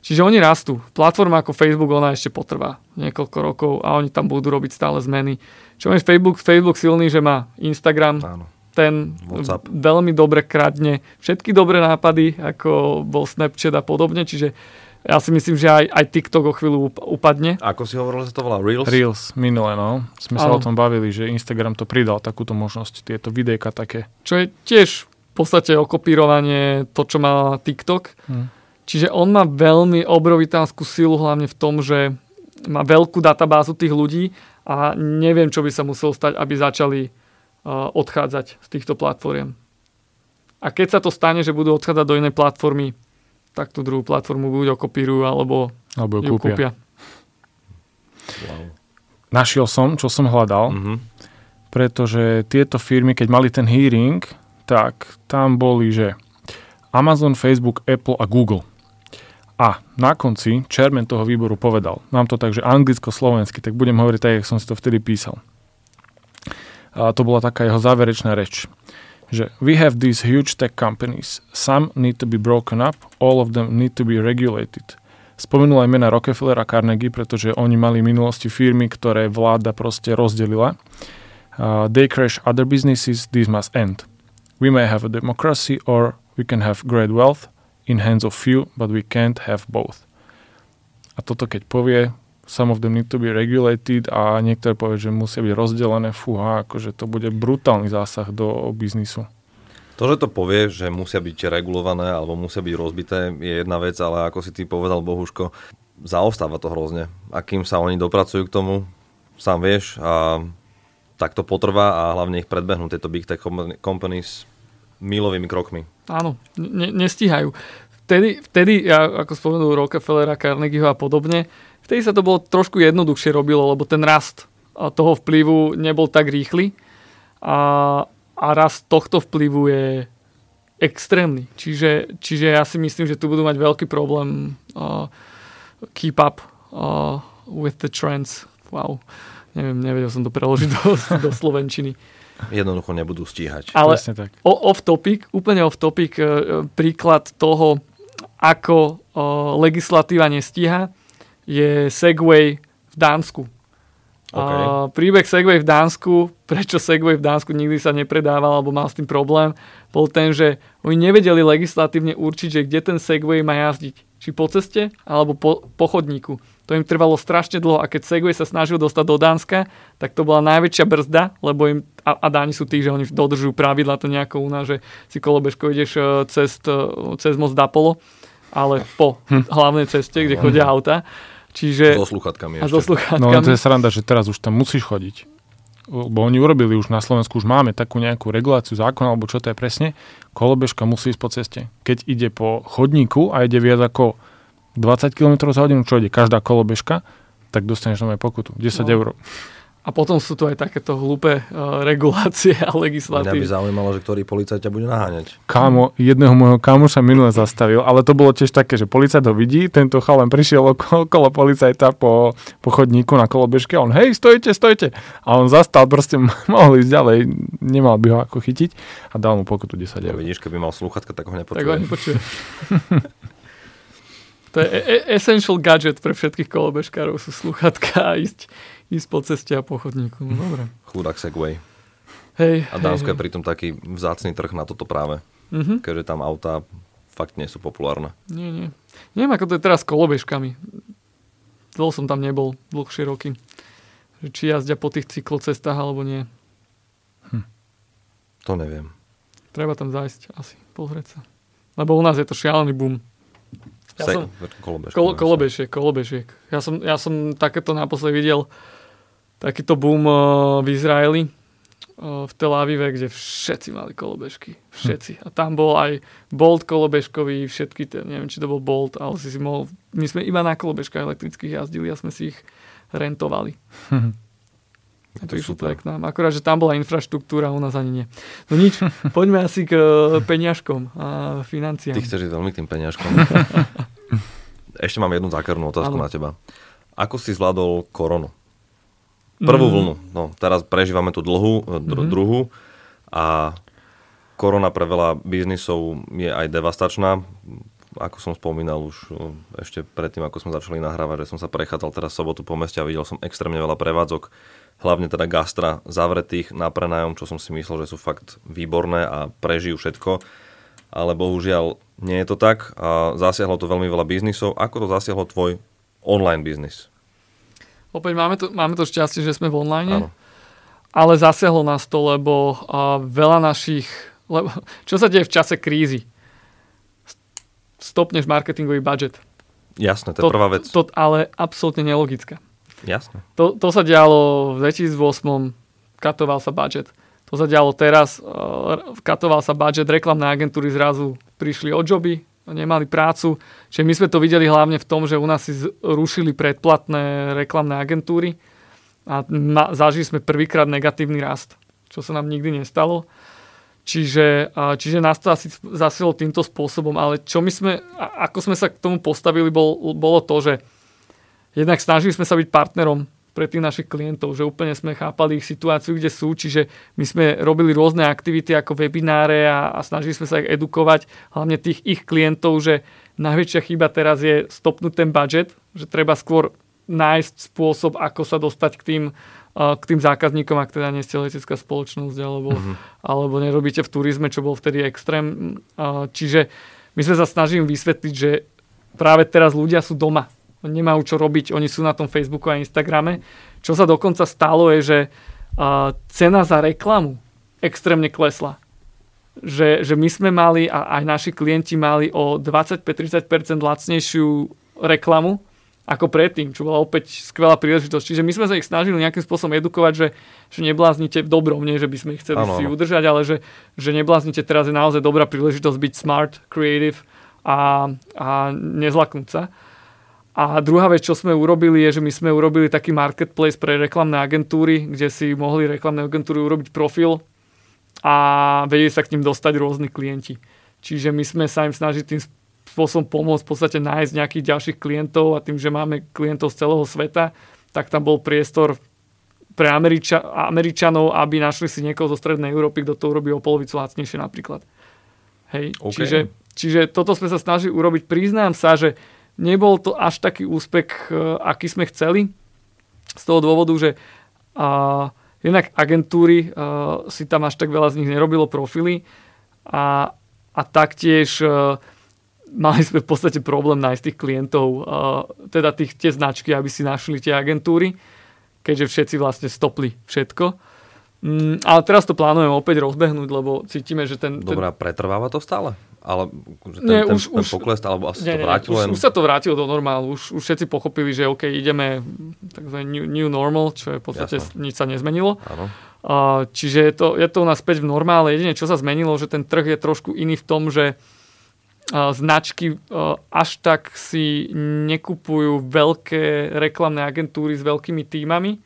Čiže oni rastú. Platforma ako Facebook, ona ešte potrvá niekoľko rokov a oni tam budú robiť stále zmeny. Čo je Facebook, Facebook silný, že má Instagram, Áno. Ten WhatsApp. veľmi dobre kradne všetky dobré nápady, ako bol Snapchat a podobne, čiže ja si myslím, že aj, aj TikTok o chvíľu upadne. Ako si hovoril, že to volá Reels? Reels, minule, no. Sme sa o tom bavili, že Instagram to pridal takúto možnosť, tieto videjka také. Čo je tiež v podstate okopírovanie to, čo má TikTok. Hmm Čiže on má veľmi obrovitánsku silu hlavne v tom, že má veľkú databázu tých ľudí a neviem, čo by sa muselo stať, aby začali odchádzať z týchto platform. A keď sa to stane, že budú odchádzať do inej platformy, tak tú druhú platformu buď okopírujú, alebo, alebo ju kúpia. kúpia. Wow. Našiel som, čo som hľadal, mm-hmm. pretože tieto firmy, keď mali ten hearing, tak tam boli, že Amazon, Facebook, Apple a Google a na konci chairman toho výboru povedal, mám to tak, že anglicko-slovensky, tak budem hovoriť tak, jak som si to vtedy písal. A to bola taká jeho záverečná reč, že we have these huge tech companies. Some need to be broken up, all of them need to be regulated. Spomenul aj mena Rockefeller a Carnegie, pretože oni mali v minulosti firmy, ktoré vláda proste rozdelila. Uh, they crash other businesses, this must end. We may have a democracy or we can have great wealth, in hands of few, but we can't have both. A toto keď povie, some of them need to be regulated a niektoré povie, že musia byť rozdelené, fúha, akože to bude brutálny zásah do biznisu. To, že to povie, že musia byť regulované alebo musia byť rozbité, je jedna vec, ale ako si ty povedal, Bohuško, zaostáva to hrozne. Akým sa oni dopracujú k tomu, sám vieš, a tak to potrvá a hlavne ich predbehnú tieto big tech companies milovými krokmi. Áno, ne, nestíhajú. Vtedy, vtedy ja, ako spomenul Rockefellera, Carnegieho a podobne, vtedy sa to bolo trošku jednoduchšie robilo, lebo ten rast toho vplyvu nebol tak rýchly a, a rast tohto vplyvu je extrémny. Čiže, čiže ja si myslím, že tu budú mať veľký problém uh, keep up uh, with the trends. Wow. Neviem, nevedel som to preložiť do, do slovenčiny. Jednoducho nebudú stíhať. Ale tak. off topic, úplne off topic, e, príklad toho, ako legislatíva nestíha, je Segway v Dánsku. Okay. Uh, príbeh Segway v Dánsku, prečo Segway v Dánsku nikdy sa nepredával alebo mal s tým problém, bol ten, že oni nevedeli legislatívne určiť, že kde ten Segway má jazdiť. Či po ceste, alebo po, po chodníku. To im trvalo strašne dlho a keď Segway sa snažil dostať do Dánska, tak to bola najväčšia brzda, lebo im, a, a Dáni sú tí, že oni dodržujú pravidla, to nejako u nás, že si kolobežko ideš e, cez, e, cez most Dapolo, ale po hm. hlavnej ceste, kde chodia auta. Čiže, so sluchatkami a so sluchatkami. No to je sranda, že teraz už tam musíš chodiť. Lebo oni urobili už na Slovensku, už máme takú nejakú reguláciu zákona, alebo čo to je presne. Kolobežka musí ísť po ceste. Keď ide po chodníku a ide viac ako 20 km za hodinu, čo ide každá kolobežka, tak dostaneš nové pokutu. 10 no. eur. A potom sú tu aj takéto hlúpe uh, regulácie a legislatívy. Mňa by zaujímalo, že ktorý policajt ťa bude naháňať. Kámo, jedného môjho kamoša minule zastavil, ale to bolo tiež také, že policajt ho vidí, tento chalan prišiel okolo, okolo policajta po, po chodníku na kolobežke a on, hej, stojte, stojte. A on zastal, proste mohol ísť ďalej, nemal by ho ako chytiť a dal mu pokutu 10 eur. No, vidíš, keby mal slúchatka, tak ho nepočuje. Tak ho nepočuje. To je e- essential gadget pre všetkých kolobežkárov sú sluchatka a ísť, ísť po ceste a po chodníku. No, dobre. Chudák Segway. Hej, A Dánsko hej, je pritom taký vzácný trh na toto práve, Mhm. keďže tam autá fakt nie sú populárne. Nie, nie. Neviem, ako to je teraz s kolobežkami. Dlho som tam nebol, dlhšie roky. Či jazdia po tých cyklocestách, alebo nie. To neviem. Treba tam zájsť asi, pozrieť sa. Lebo u nás je to šialený boom. Ja Se- som- kolobežka, Kol, kolobežiek, kolobežiek. Ja som, ja som takéto naposled videl takýto boom uh, v Izraeli, uh, v Tel Avive, kde všetci mali kolobežky. Všetci. A tam bol aj Bolt kolobežkový, všetky, tie, neviem, či to bol Bolt, ale si si mohol, my sme iba na kolobežkách elektrických jazdili a sme si ich rentovali. A To je prišli super. aj k nám. Akorát, že tam bola infraštruktúra, u nás ani nie. No nič, poďme asi k uh, peňažkom a financiám. Ty chceš ísť veľmi k tým peňažkom. Ešte mám jednu zákernú otázku Áno. na teba. Ako si zvládol koronu? Prvú Mm. vlnu. No, teraz prežívame tú dlhú, dru, Mhm. druhú a korona pre veľa biznisov je aj devastačná. Ako som spomínal už o, ešte predtým, ako sme začali nahrávať, že som sa prechádzal teraz sobotu po meste a videl som extrémne veľa prevádzok, hlavne teda gastra zavretých na prenájom, čo som si myslel, že sú fakt výborné a prežijú všetko. Ale bohužiaľ nie je to tak a zasiahlo to veľmi veľa biznisov. Ako to zasiahlo tvoj online biznis? Opäť máme to, máme to šťastie, že sme v online, Áno. ale zasiahlo nás to, lebo uh, veľa našich... Lebo, čo sa deje v čase krízy? Stopneš marketingový budget. Jasné, to je prvá vec. To, ale absolútne nelogická. Jasné. To, to sa dialo v 2008, katoval sa budget. To sa dialo teraz, uh, katoval sa budget, reklamné agentúry zrazu prišli o joby, nemali prácu. Čiže my sme to videli hlavne v tom, že u nás si rušili predplatné reklamné agentúry a zažili sme prvýkrát negatívny rast, čo sa nám nikdy nestalo. Čiže, čiže nás to asi zasilo týmto spôsobom, ale čo my sme, ako sme sa k tomu postavili, bol, bolo to, že jednak snažili sme sa byť partnerom pre tých našich klientov, že úplne sme chápali ich situáciu, kde sú, čiže my sme robili rôzne aktivity ako webináre a, a snažili sme sa ich edukovať, hlavne tých ich klientov, že najväčšia chyba teraz je stopnúť ten budget, že treba skôr nájsť spôsob, ako sa dostať k tým, uh, k tým zákazníkom, ak teda nie ste letecká spoločnosť alebo, alebo nerobíte v turizme, čo bol vtedy extrém. Uh, Čiže my sme sa snažili vysvetliť, že práve teraz ľudia sú doma. Nemajú čo robiť, oni sú na tom Facebooku a Instagrame. Čo sa dokonca stalo je, že uh, cena za reklamu extrémne klesla. Že, že my sme mali a aj naši klienti mali o 25-30% lacnejšiu reklamu ako predtým, čo bola opäť skvelá príležitosť. Čiže my sme sa ich snažili nejakým spôsobom edukovať, že, že nebláznite v dobrom, nie že by sme ich chceli Áno, si udržať, ale že, že nebláznite, teraz je naozaj dobrá príležitosť byť smart, creative a, a nezlaknúť sa. A druhá vec, čo sme urobili, je, že my sme urobili taký marketplace pre reklamné agentúry, kde si mohli reklamné agentúry urobiť profil a vedeli sa k ním dostať rôzni klienti. Čiže my sme sa im snažili tým spôsobom pomôcť v podstate nájsť nejakých ďalších klientov a tým, že máme klientov z celého sveta, tak tam bol priestor pre Američa- Američanov, aby našli si niekoho zo Strednej Európy, kto to urobí o polovicu lacnejšie napríklad. Hej, OK. čiže, čiže toto sme sa snažili urobiť. Priznám sa, že nebol to až taký úspech, e, aký sme chceli. Z toho dôvodu, že a, jednak agentúry a, si tam až tak veľa z nich nerobilo profily a, a taktiež a, mali sme v podstate problém nájsť tých klientov, a, teda tých, tie značky, aby si našli tie agentúry, keďže všetci vlastne stopli všetko. Mm, ale teraz to plánujeme opäť rozbehnúť, lebo cítime, že ten... ten Dobrá, pretrváva to stále? Ale že ten, Nie, ten, už- ten už- pokles, alebo asi nie, to nie, vrátilo už, len... už sa to vrátilo do normálu. Už, už všetci pochopili, že OK, ideme tzv. New, new normal, čo je v podstate Jasné. nič sa nezmenilo. Áno. Uh, čiže je to, je to u nás späť v normále. Jedine, čo sa zmenilo, že ten trh je trošku iný v tom, že uh, značky uh, až tak si nekupujú veľké reklamné agentúry s veľkými týmami,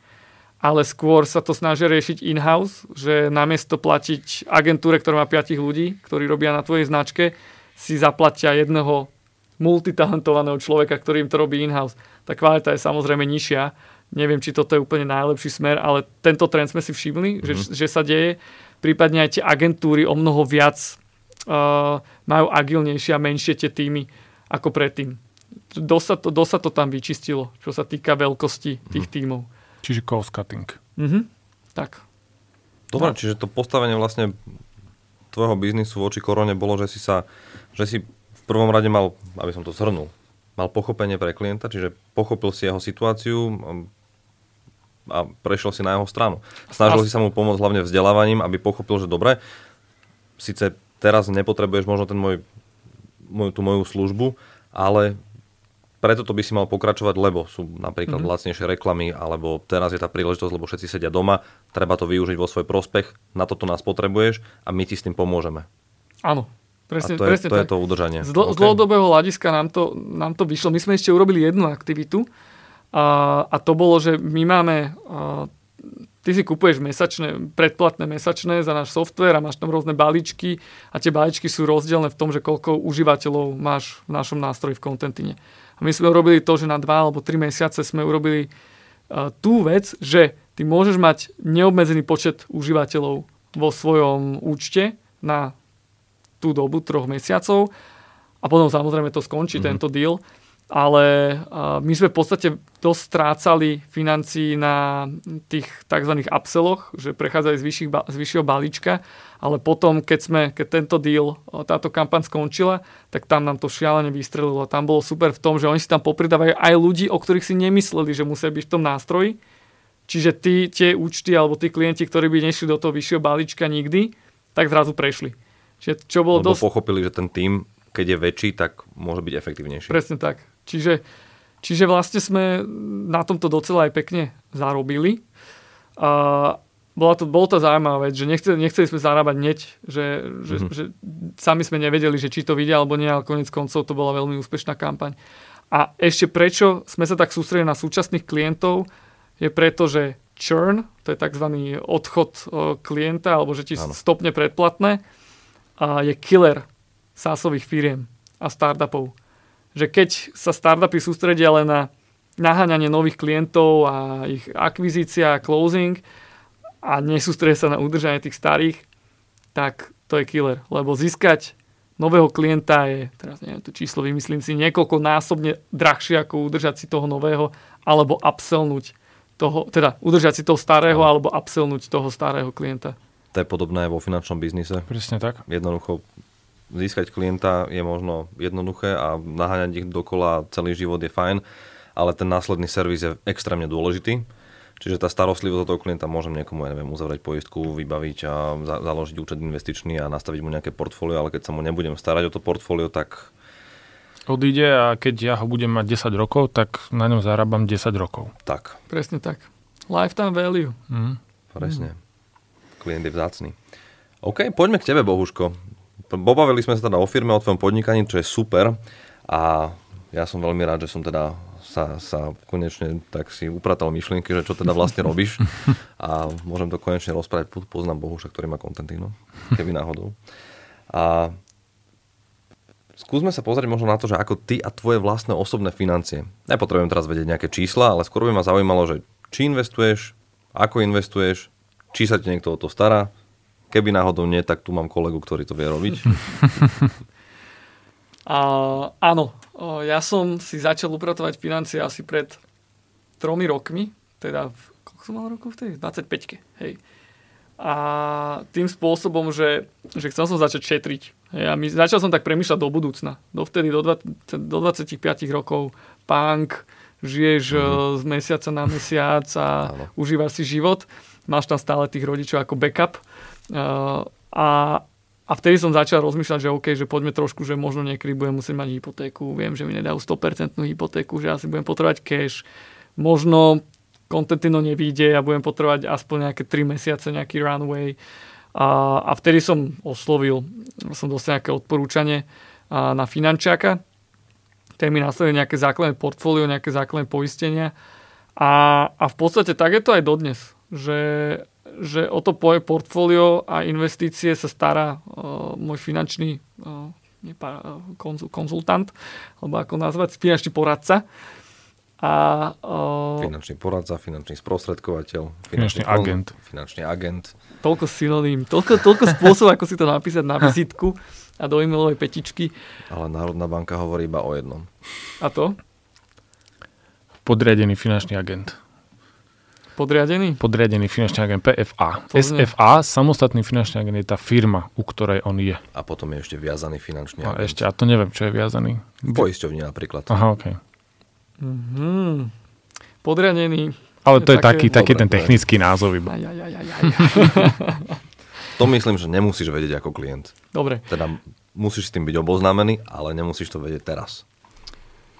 ale skôr sa to snažia riešiť in-house, že namiesto platiť agentúre, ktorá má 5 ľudí, ktorí robia na tvojej značke, si zaplatia jedného multitalentovaného človeka, ktorý im to robí in-house. Tá kvalita je samozrejme nižšia. Neviem, či toto je úplne najlepší smer, ale tento trend sme si všimli, mm-hmm. že, že sa deje. Prípadne aj tie agentúry o mnoho viac uh, majú agilnejšie a menšie tie týmy ako predtým. dosť sa, to, dosť sa to tam vyčistilo, čo sa týka veľkosti tých Mhm. tímov. Čiže cost cutting. Mhm. Tak. Dobre, No. čiže to postavenie vlastne tvojho biznisu voči korone bolo, že si sa, že si v prvom rade mal, aby som to zhrnul, mal pochopenie pre klienta, čiže pochopil si jeho situáciu um, a prešiel si na jeho stranu. Snažil A- si sa mu pomôcť hlavne vzdelávaním, aby pochopil, že dobre, síce teraz nepotrebuješ možno ten môj, môj, tú moju službu, ale preto to by si mal pokračovať, lebo sú napríklad mm-hmm. lacnejšie reklamy, alebo teraz je tá príležitosť, lebo všetci sedia doma, treba to využiť vo svoj prospech, na toto nás potrebuješ a my ti s tým pomôžeme. Áno. Presne, a to, je, presne to je tak. to udržanie. Z, dl- z dlhodobého hľadiska nám to, nám to vyšlo. My sme ešte urobili jednu aktivitu a, a to bolo, že my máme... A, ty si kupuješ mesačné, predplatné mesačné za náš software a máš tam rôzne balíčky a tie balíčky sú rozdielne v tom, že koľko užívateľov máš v našom nástroji v Contentine. My sme urobili to, že na dva alebo tri mesiace sme urobili uh, tú vec, že ty môžeš mať neobmedzený počet užívateľov vo svojom účte na tú dobu troch mesiacov a potom samozrejme to skončí mm-hmm. tento deal. Ale my sme v podstate dosť strácali financií na tých tzv. upselloch, že prechádzajú z, vyšších, z vyššieho balíčka, ale potom, keď, sme, keď tento deal, táto kampaň skončila, tak tam nám to šialene vystrelilo. Tam bolo super v tom, že oni si tam popridávajú aj ľudí, o ktorých si nemysleli, že musia byť v tom nástroji. Čiže tí, tie účty alebo tí klienti, ktorí by nešli do toho vyššieho balíčka nikdy, tak zrazu prešli. Čiže čo bolo Lebo dosť... pochopili, že ten tým, keď je väčší, tak môže byť efektívnejší. Presne tak. Čiže, čiže vlastne sme na tomto docela aj pekne zarobili. A bola to, bolo to zaujímavá vec, že nechceli, nechceli sme zarábať hneď, že, že, Mhm. že sami sme nevedeli, že či to vidia alebo nie, ale konec koncov to bola veľmi úspešná kampaň. A ešte prečo sme sa tak sústredili na súčasných klientov, je preto, že churn, to je tzv. odchod o, klienta, alebo že ti Áno. stopne predplatné, a je killer sásových firiem a startupov. Že keď sa startupy sústredia len na naháňanie nových klientov a ich akvizícia a closing a nesústredia sa na udržanie tých starých, tak to je killer. Lebo získať nového klienta je, teraz neviem to číslo, vymyslím si, niekoľko násobne drahšie ako udržať si toho nového alebo upsellnúť toho, teda udržať si toho starého alebo upsellnúť toho starého klienta. To je podobné aj vo finančnom biznise. Presne tak. Jednoducho získať klienta je možno jednoduché a naháňať ich dokola celý život je fajn, ale ten následný servis je extrémne dôležitý. Čiže tá starostlivosť o toho klienta môžem niekomu, ja neviem, uzavrieť poistku, vybaviť a za- založiť účet investičný a nastaviť mu nejaké portfólio, ale keď sa mu nebudem starať o to portfólio, tak Odíde a keď ja ho budem mať 10 rokov, tak na ňom zarábam 10 rokov. tak, Presne tak. Lifetime value. Mm. presne. Klient je vzácný. OK, poďme k tebe, Bohuško. Pobavili sme sa teda o firme, o tvojom podnikaní, čo je super a ja som veľmi rád, že som teda sa, sa konečne tak si upratal myšlienky, že čo teda vlastne robíš a môžem to konečne rozprávať. Po- Poznám Bohuša, ktorý má Contentino, keby náhodou. A skúsme sa pozrieť možno na to, že ako ty a tvoje vlastné osobné financie. Nepotrebujem teraz vedieť nejaké čísla, ale skôr by ma zaujímalo, že či investuješ, ako investuješ, či sa ti niekto o to stará. Keby náhodou nie, tak tu mám kolegu, ktorý to vie robiť. A, áno, ja som si začal upratovať financie asi pred tromi rokmi, teda v, koľko som mal rokov vtedy? 25 hej. A tým spôsobom, že, že chcel som začať šetriť. Hej, a my, začal som tak premýšľať do budúcna. Dovtedy, do, 20, do 25 rokov, punk, žiješ mm-hmm. z mesiaca na mesiac a Áno. užívaš si život. Máš tam stále tých rodičov ako backup. A, a vtedy som začal rozmýšľať, že OK, že poďme trošku, že možno niekedy budem musieť mať hypotéku. Viem, že mi nedajú 100% hypotéku, že asi budem potrebovať cash. Možno Contentino nevíde a budem potrebovať aspoň nejaké 3 mesiace, nejaký runway. A, a vtedy som oslovil, som dostal nejaké odporúčanie a, na finančáka. Ten mi nastavil nejaké základné portfólio, nejaké základné poistenia. A, a v podstate tak je to aj dodnes, že, že o to poje portfólio a investície sa stará uh, môj finančný uh, nepá, konzul, konzultant, alebo ako nazvať, finančný poradca. A, uh, Finančný poradca, finančný sprostredkovateľ, Finančný kon- agent. Finančný agent. toľko synonym, toľko, toľko spôsobov, ako si to napísať na vizitku. a do e-mailovej petičky. Ale Národná banka hovorí iba o jednom. A to? Podriadený finančný agent. Podriadený? Podriadený finančný agent PFA. To SFA, samostatný finančný agent je tá firma, u ktorej on je. A potom je ešte viazaný finančný A agent. ešte, a to neviem, čo je viazaný. V poisťovni napríklad. Aha, OK. Mhm. Podriadený. Ale Je to je také- taký, taký Dobre, ten technický názov iba. Aj, aj, aj, aj, aj. To myslím, že nemusíš vedieť ako klient. Dobre. Teda musíš s tým byť oboznámený, ale nemusíš to vedieť teraz.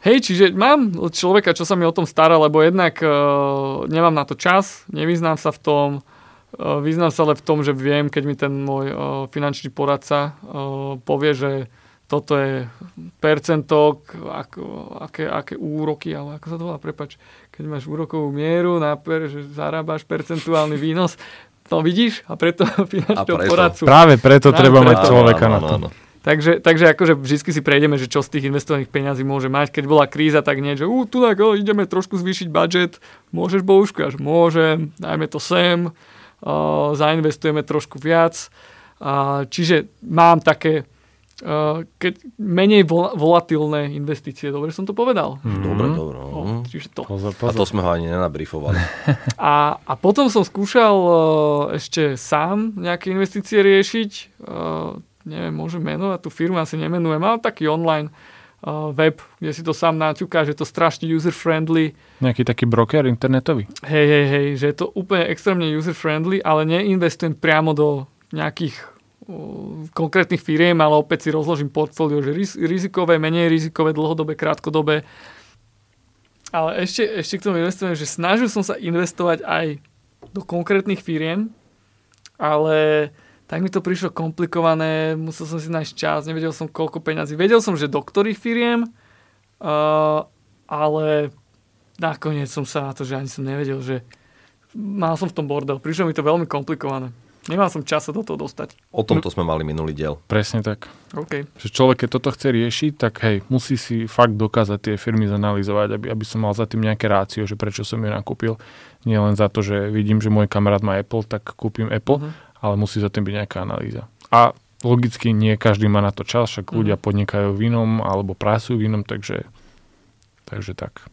Hej, čiže mám človeka, čo sa mi o tom stará, lebo jednak uh, nemám na to čas, nevyznám sa v tom, uh, vyznám sa ale v tom, že viem, keď mi ten môj uh, finančný poradca uh, povie, že toto je percento, k- ako, aké, aké úroky, ale ako sa to volá, prepač, keď máš úrokovú mieru, na per, že zarábaš percentuálny výnos, to vidíš a preto finančného poradcu. Práve preto Práve treba mať človeka na áno, to. áno. Takže, takže akože vždy si prejdeme, že čo z tých investovaných peňazí môže mať. Keď bola kríza, tak nie, že ú, tu tak, o, ideme trošku zvýšiť budget. Môžeš, Bohuško, až môžem, dajme to sem, o, zainvestujeme trošku viac. A, čiže mám také o, keď menej vol- volatilné investície. Dobre som to povedal? Dobre, dobre. O, no. čiže to. Pozor, A pozor. to sme ho ani nenabrifovali. A, a potom som skúšal uh, ešte sám nejaké investície riešiť. Uh, neviem, môžem menovať tú firmu, asi nemenujem, ale taký online uh, web, kde si to sám naťuká, že je to strašne user-friendly. Nejaký taký broker internetový. Hej, hej, hej, že je to úplne extrémne user-friendly, ale neinvestujem priamo do nejakých uh, konkrétnych firiem, ale opäť si rozložím portfólio, že riz- rizikové, menej rizikové, dlhodobé, krátkodobé. Ale ešte, ešte k tomu investujem, že snažil som sa investovať aj do konkrétnych firiem, ale tak mi to prišlo komplikované, musel som si nájsť čas, nevedel som koľko peňazí. Vedel som, že do ktorých firiem, uh, ale nakoniec som sa na to, že ani som nevedel, že mal som v tom bordel. Prišlo mi to veľmi komplikované. Nemal som čas sa do toho dostať. O tomto sme mali minulý diel. Presne tak. OK. Že človek, keď toto chce riešiť, tak hej, musí si fakt dokázať tie firmy zanalýzovať, aby, aby som mal za tým nejaké rácio, že prečo som ju nakúpil. Nie len za to, že vidím, že môj kamarát má Apple, tak kúpim Apple, Mhm. Ale musí za tým byť nejaká analýza. A logicky nie každý má na to čas, však Mhm. ľudia podnikajú v inom alebo pracujú v inom, takže, takže tak.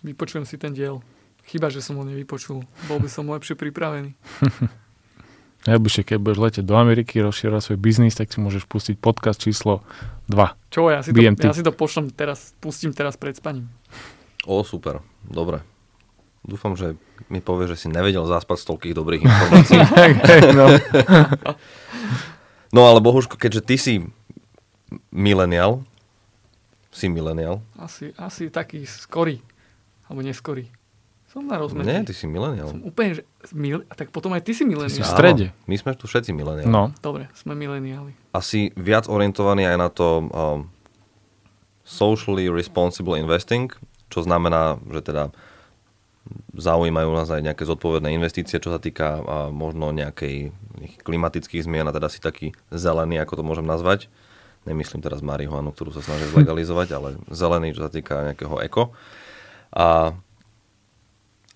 Vypočujem si ten diel. Chyba, že som ho nevypočul. Bol by som lepšie pripravený. Najbližšie, keď budeš letieť do Ameriky, rozšírovať svoj biznis, tak si môžeš pustiť podcast číslo 2. Čo, ja si, to, BMT. ja si to pošlem teraz, pustím teraz pred spaním. O, super. Dobre. Dúfam, že mi povie, že si nevedel zaspať z toľkých dobrých informácií. no. No ale Bohuško, keďže ty si milenial, si milenial. Asi, asi taký skorý. Alebo neskorý. Som na rozmedzi. Nie, ty si milenial. Som úplne, že... Mil... Tak potom aj ty si si mileniál. v strede. My sme tu všetci mileniali. no. Dobre, sme mileniáli. Asi viac orientovaný aj na to um, socially responsible investing, čo znamená, že teda zaujímajú nás aj nejaké zodpovedné investície, čo sa týka možno nejakej klimatických zmien a teda si taký zelený, ako to môžem nazvať. Nemyslím teraz marihuanu, ktorú sa snažia zlegalizovať, ale zelený, čo sa týka nejakého eko. A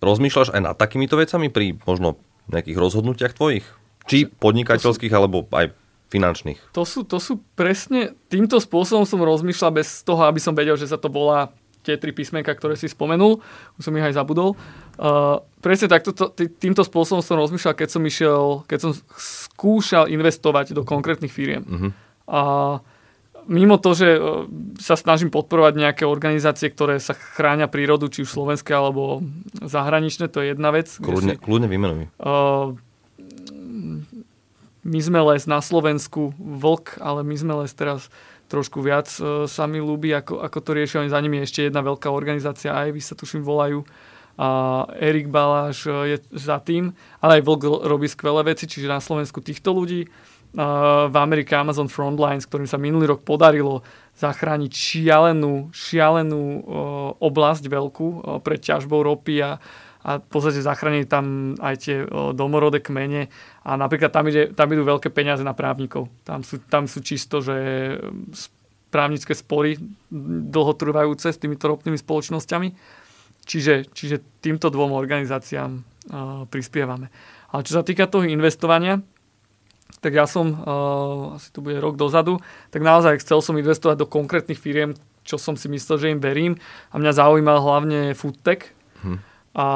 rozmýšľaš aj nad takýmito vecami pri možno nejakých rozhodnutiach tvojich? Či podnikateľských, alebo aj finančných? To sú, to sú presne, týmto spôsobom som rozmýšľal bez toho, aby som vedel, že sa to volá tie tri písmenka, ktoré si spomenul. Už som ich aj zabudol. Uh, presne takto, to, tý- týmto spôsobom som rozmýšľal, keď som išiel, keď som skúšal investovať do konkrétnych firiem. Mhm. A mimo to, že uh, sa snažím podporovať nejaké organizácie, ktoré sa chránia prírodu, či už slovenské alebo zahraničné, to je jedna vec. Kľudne, si- kľudne vymenuj. Uh, my sme les na Slovensku, vlk, ale my sme les teraz trošku viac uh, sa mi ľúbi, ako, ako to riešia. Oni za nimi je ešte jedna veľká organizácia, aj vy sa tuším volajú. A Erik Baláš uh, je za tým, ale aj Vlk ro- robí skvelé veci, čiže na Slovensku týchto ľudí. Uh, v Amerike Amazon Frontlines, ktorým sa minulý rok podarilo zachrániť šialenú, šialenú oblasť veľkú pred ťažbou ropy a, a v podstate zachránili tam aj tie domorodé kmene a napríklad tam, ide, tam idú veľké peniaze na právnikov. Tam sú, tam sú čisto, že právnické spory dlhotrvajúce s týmito ropnými spoločnosťami. Čiže, čiže týmto dvom organizáciám uh, prispievame. Ale čo sa týka toho investovania, tak ja som, uh, asi to bude rok dozadu, tak naozaj chcel som investovať do konkrétnych firiem, čo som si myslel, že im verím. A mňa zaujímal hlavne foodtech. A,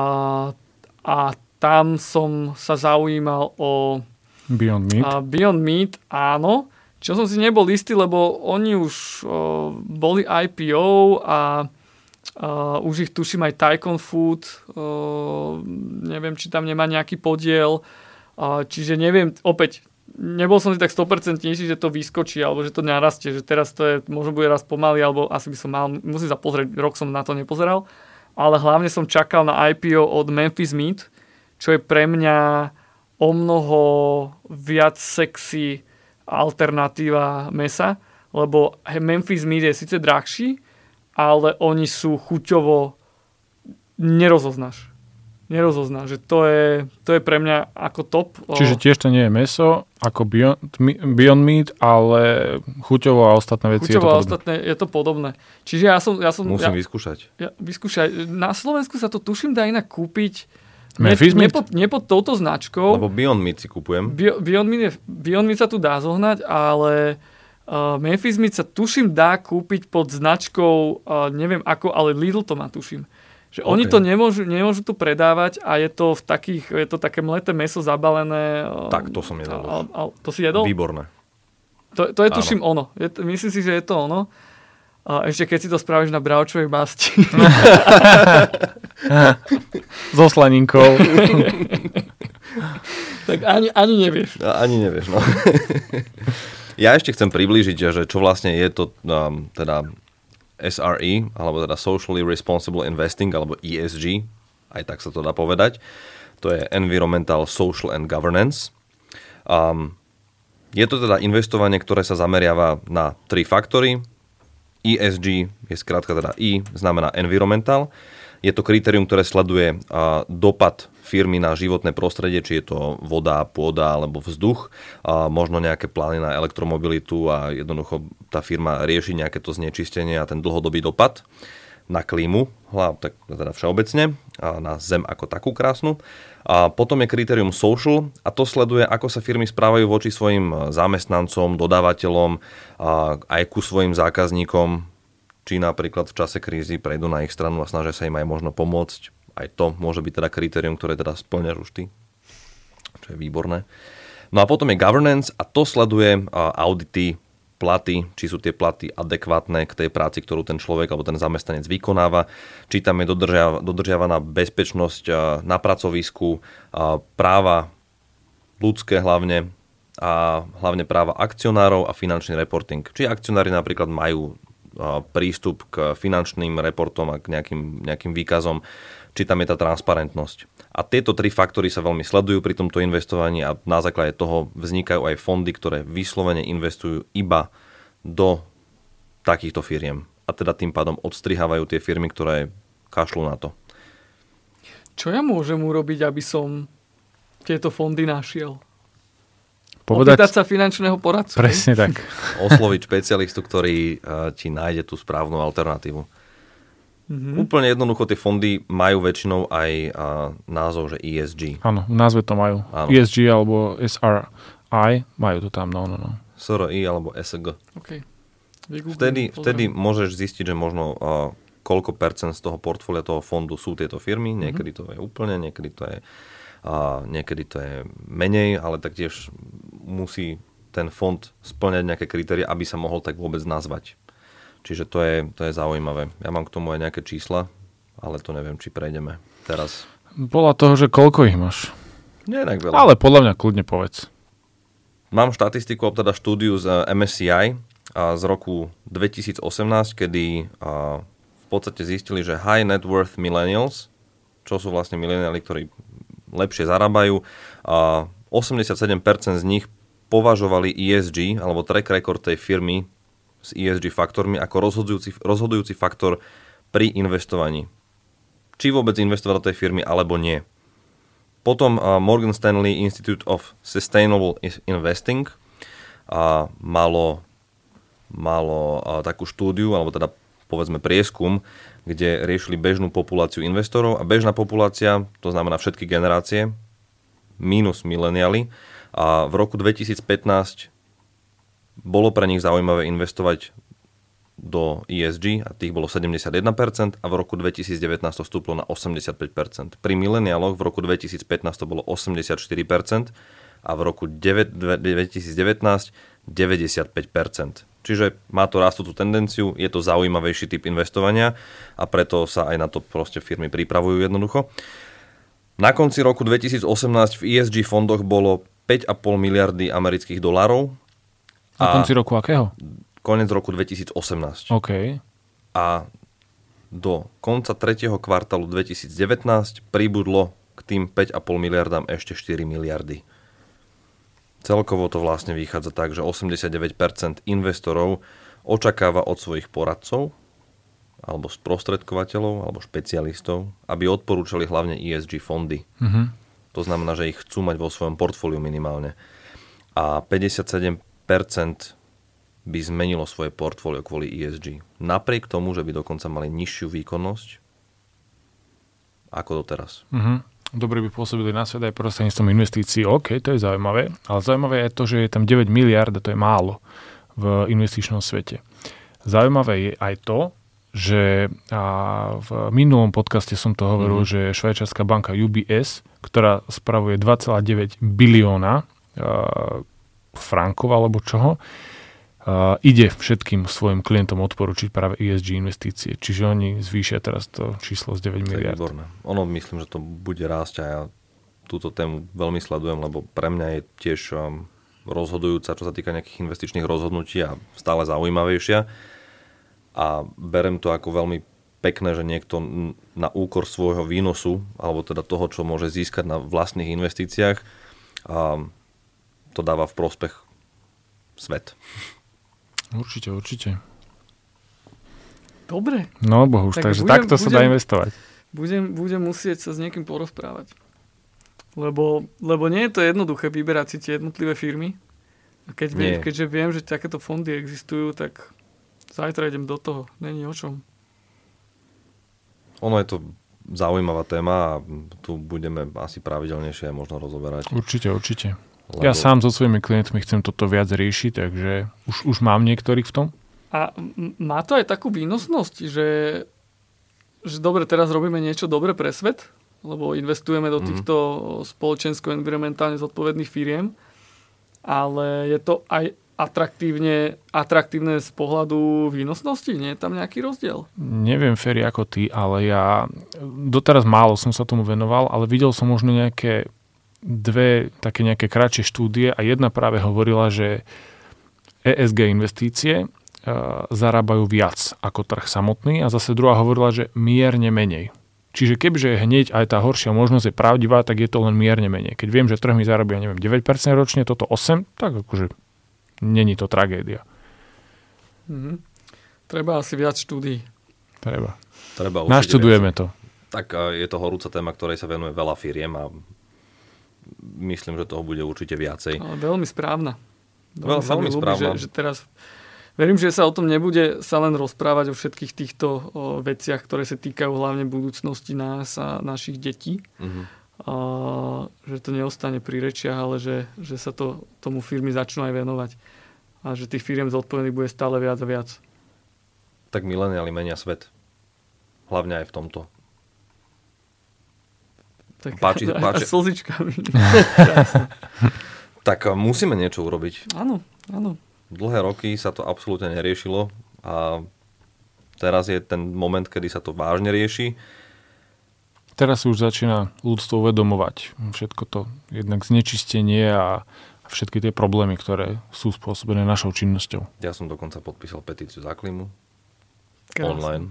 a tam som sa zaujímal o... Beyond Meat. A Beyond Meat, áno. Čo som si nebol istý, lebo oni už uh, boli IPO a uh, už ich tuším aj Tycoon Food. Uh, neviem, či tam nemá nejaký podiel. Uh, čiže neviem, opäť nebol som si tak 100% že to vyskočí, alebo že to narastie, že teraz to je, možno bude raz pomaly, alebo asi by som mal, musím sa pozrieť, rok som na to nepozeral, ale hlavne som čakal na IPO od Memphis Meat, čo je pre mňa o mnoho viac sexy alternatíva mesa, lebo Memphis Meat je síce drahší, ale oni sú chuťovo nerozoznáš nerozozná, že to je, to je pre mňa ako top. Čiže tiež to nie je meso ako Beyond, Beyond Meat, ale chuťovo a ostatné veci chuťovo je to a ostatné je to podobné. Čiže ja som... Ja som Musím ja, vyskúšať. Ja, vyskúšať. Na Slovensku sa to tuším dá inak kúpiť ne, ne, pod, ne pod touto značkou. Lebo Beyond Meat si kúpujem. Beyond Meat, je, Beyond Meat sa tu dá zohnať, ale uh, Memphis Meat sa tuším dá kúpiť pod značkou, uh, neviem ako, ale Lidl to má tuším. Že okay. oni to nemôžu, nemôžu tu predávať a je to v takých, je to také mleté meso zabalené. Tak, to som jedol. A, a, to si jedol? Výborné. To, to je tuším ono. Je, myslím si, že je to ono. A ešte keď si to spravíš na bravčovej masti. So slaninkou. tak ani, ani nevieš. Ani nevieš, no. ja ešte chcem priblížiť, že čo vlastne je to um, teda SRE, alebo teda Socially Responsible Investing, alebo ESG, aj tak sa to dá povedať. To je Environmental, Social and Governance. Um, je to teda investovanie, ktoré sa zameriava na tri faktory. ESG je skrátka teda E, znamená environmental. Je to kritérium, ktoré sleduje dopad firmy na životné prostredie, či je to voda, pôda alebo vzduch, a možno nejaké plány na elektromobilitu a jednoducho tá firma rieši nejaké to znečistenie a ten dlhodobý dopad na klímu, tak teda všeobecne, a na zem ako takú krásnu. A potom je kritérium social a to sleduje, ako sa firmy správajú voči svojim zamestnancom, dodávateľom, aj ku svojim zákazníkom, či napríklad v čase krízy prejdú na ich stranu a snažia sa im aj možno pomôcť aj to môže byť teda kritérium, ktoré teda splňaš už ty, čo je výborné. No a potom je governance a to sleduje audity, platy, či sú tie platy adekvátne k tej práci, ktorú ten človek alebo ten zamestnanec vykonáva, či tam je dodržiavaná bezpečnosť na pracovisku, práva ľudské hlavne a hlavne práva akcionárov a finančný reporting. Či akcionári napríklad majú prístup k finančným reportom a k nejakým, nejakým výkazom či tam je tá transparentnosť. A tieto tri faktory sa veľmi sledujú pri tomto investovaní a na základe toho vznikajú aj fondy, ktoré vyslovene investujú iba do takýchto firiem. A teda tým pádom odstrihávajú tie firmy, ktoré kašľú na to. Čo ja môžem urobiť, aby som tieto fondy našiel? Povedať... Opýtať sa finančného poradcu. Presne tak. Osloviť špecialistu, ktorý uh, ti nájde tú správnu alternatívu. Mm-hmm. Úplne jednoducho tie fondy majú väčšinou aj a, názov, že ESG. Áno, v názve to majú. Áno. ESG alebo SRI, majú to tam, no, no, no. SRI alebo SG. Okay. Vtedy, vtedy môžeš zistiť, že možno a, koľko percent z toho portfólia toho fondu sú tieto firmy. Niekedy to je úplne, niekedy to je, a, niekedy to je menej, ale taktiež musí ten fond splňať nejaké kritéria, aby sa mohol tak vôbec nazvať. Čiže to je, to je zaujímavé. Ja mám k tomu aj nejaké čísla, ale to neviem, či prejdeme teraz. Bola toho, že koľko ich máš? Nie tak veľa. Ale podľa mňa kľudne povedz. Mám štatistiku, teda štúdiu z MSCI z roku 2018, kedy v podstate zistili, že high net worth millennials, čo sú vlastne mileniali, ktorí lepšie zarábajú, 87% z nich považovali ESG, alebo track record tej firmy, s ESG faktormi ako rozhodujúci, rozhodujúci faktor pri investovaní. Či vôbec investovať do tej firmy, alebo nie. Potom Morgan Stanley Institute of Sustainable Investing uh, malo, malo takú štúdiu, alebo teda povedzme prieskum, kde riešili bežnú populáciu investorov a bežná populácia, to znamená všetky generácie, minus mileniali, A v roku 2015 bolo pre nich zaujímavé investovať do ESG a tých bolo 71% a v roku 2019 to stúplo na 85%. Pri mileniáloch v roku 2015 to bolo 84% a v roku 2019 95%. Čiže má to rastúcu tendenciu, je to zaujímavejší typ investovania a preto sa aj na to proste firmy pripravujú jednoducho. Na konci roku 2018 v ESG fondoch bolo 5,5 miliardy amerických dolarov. Na konci roku akého? Konec roku 2018. OK. A do konca tretieho kvartálu 2019 pribudlo k tým 5,5 miliardám ešte 4 miliardy. Celkovo to vlastne vychádza tak, že 89% investorov očakáva od svojich poradcov alebo sprostredkovateľov alebo špecialistov, aby odporúčali hlavne ESG fondy. Mm-hmm. To znamená, že ich chcú mať vo svojom portfóliu minimálne. A 57% by zmenilo svoje portfólio kvôli ESG. Napriek tomu, že by dokonca mali nižšiu výkonnosť ako doteraz. Uh-huh. Dobre by pôsobili na svet aj prostredníctvom investícií. OK, to je zaujímavé. Ale zaujímavé je to, že je tam 9 miliard a to je málo v investičnom svete. Zaujímavé je aj to, že a v minulom podcaste som to hovoril, mm-hmm. že švajčiarská banka UBS, ktorá spravuje 2,9 bilióna frankov alebo čoho, ide všetkým svojim klientom odporučiť práve ESG investície. Čiže oni zvýšia teraz to číslo z 9 miliard. Výborné. Ono myslím, že to bude rásť a ja túto tému veľmi sledujem, lebo pre mňa je tiež um, rozhodujúca, čo sa týka nejakých investičných rozhodnutí a stále zaujímavejšia. A berem to ako veľmi pekné, že niekto na úkor svojho výnosu, alebo teda toho, čo môže získať na vlastných investíciách, to dáva v prospech svet. Určite, určite. Dobre. No bohuž, tak takže budem, takto sa dá investovať. Budem, budem musieť sa s niekým porozprávať. Lebo, lebo nie je to jednoduché vyberať si tie jednotlivé firmy. A keď viem, keďže viem, že takéto fondy existujú, tak zajtra idem do toho. Není o čom. Ono je to zaujímavá téma a tu budeme asi pravidelnejšie možno rozoberať. Určite, určite. Lebo... Ja sám so svojimi klientmi chcem toto viac riešiť, takže už, už mám niektorých v tom. A má to aj takú výnosnosť, že, že dobre, teraz robíme niečo dobre pre svet, lebo investujeme do mhm. týchto mm. spoločensko-environmentálne zodpovedných firiem, ale je to aj atraktívne, atraktívne z pohľadu výnosnosti? Nie je tam nejaký rozdiel? Neviem, Ferry, ako ty, ale ja doteraz málo som sa tomu venoval, ale videl som možno nejaké dve také nejaké kratšie štúdie a jedna práve hovorila, že ESG investície uh, zarábajú viac ako trh samotný a zase druhá hovorila, že mierne menej. Čiže kebyže hneď aj tá horšia možnosť je pravdivá, tak je to len mierne menej. Keď viem, že trh mi zarobí, ja neviem, 9% ročne, toto 8, tak akože není to tragédia. Mm-hmm. Treba asi viac štúdí. Treba. Treba Naštudujeme viac. to. Tak je to horúca téma, ktorej sa venuje veľa firiem a myslím, že toho bude určite viacej. Ale veľmi správna. Veľmi, veľmi ľúbi, správna. Že, že teraz Verím, že sa o tom nebude sa len rozprávať o všetkých týchto o, veciach, ktoré sa týkajú hlavne budúcnosti nás a našich detí. Uh-huh. A, že to neostane pri rečiach, ale že, že sa to tomu firmy začnú aj venovať. A že tých firiem zodpovedných bude stále viac a viac. Tak mileniali menia svet. Hlavne aj v tomto. Tak, páči, páči. A slzičkami. tak eh, musíme niečo urobiť. Áno, áno. Dlhé roky sa to absolútne neriešilo a teraz je ten moment, kedy sa to vážne rieši. Teraz už začína ľudstvo uvedomovať všetko to, jednak znečistenie a všetky tie problémy, ktoré sú spôsobené našou činnosťou. Ja som dokonca podpísal petíciu za klimu. Krásne. Online.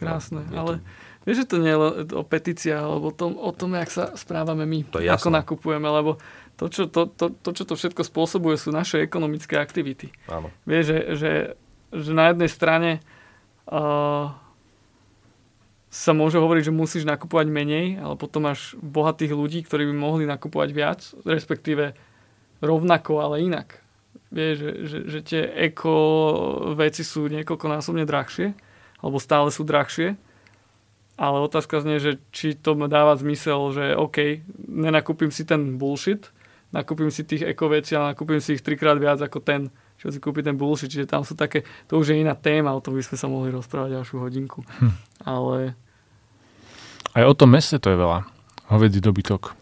Krásne, no, ale... To Vieš, že to nie je o petíciách, alebo o tom, o tom, jak sa správame my, to ako nakupujeme, lebo to čo to, to, to, čo to všetko spôsobuje, sú naše ekonomické aktivity. Áno. Vieš, že, že, že na jednej strane uh, sa môže hovoriť, že musíš nakupovať menej, ale potom máš bohatých ľudí, ktorí by mohli nakupovať viac, respektíve rovnako, ale inak. Vieš, že, že, že tie eko veci sú niekoľkonásobne drahšie, alebo stále sú drahšie ale otázka znie, že či to dáva zmysel, že OK, nenakúpim si ten bullshit, nakúpim si tých eko veci, ale nakúpim si ich trikrát viac ako ten, čo si kúpi ten bullshit. Čiže tam sú také, to už je iná téma, o tom by sme sa mohli rozprávať ďalšiu hodinku. Hm. Ale... Aj o tom mese to je veľa. Hovedzí dobytok.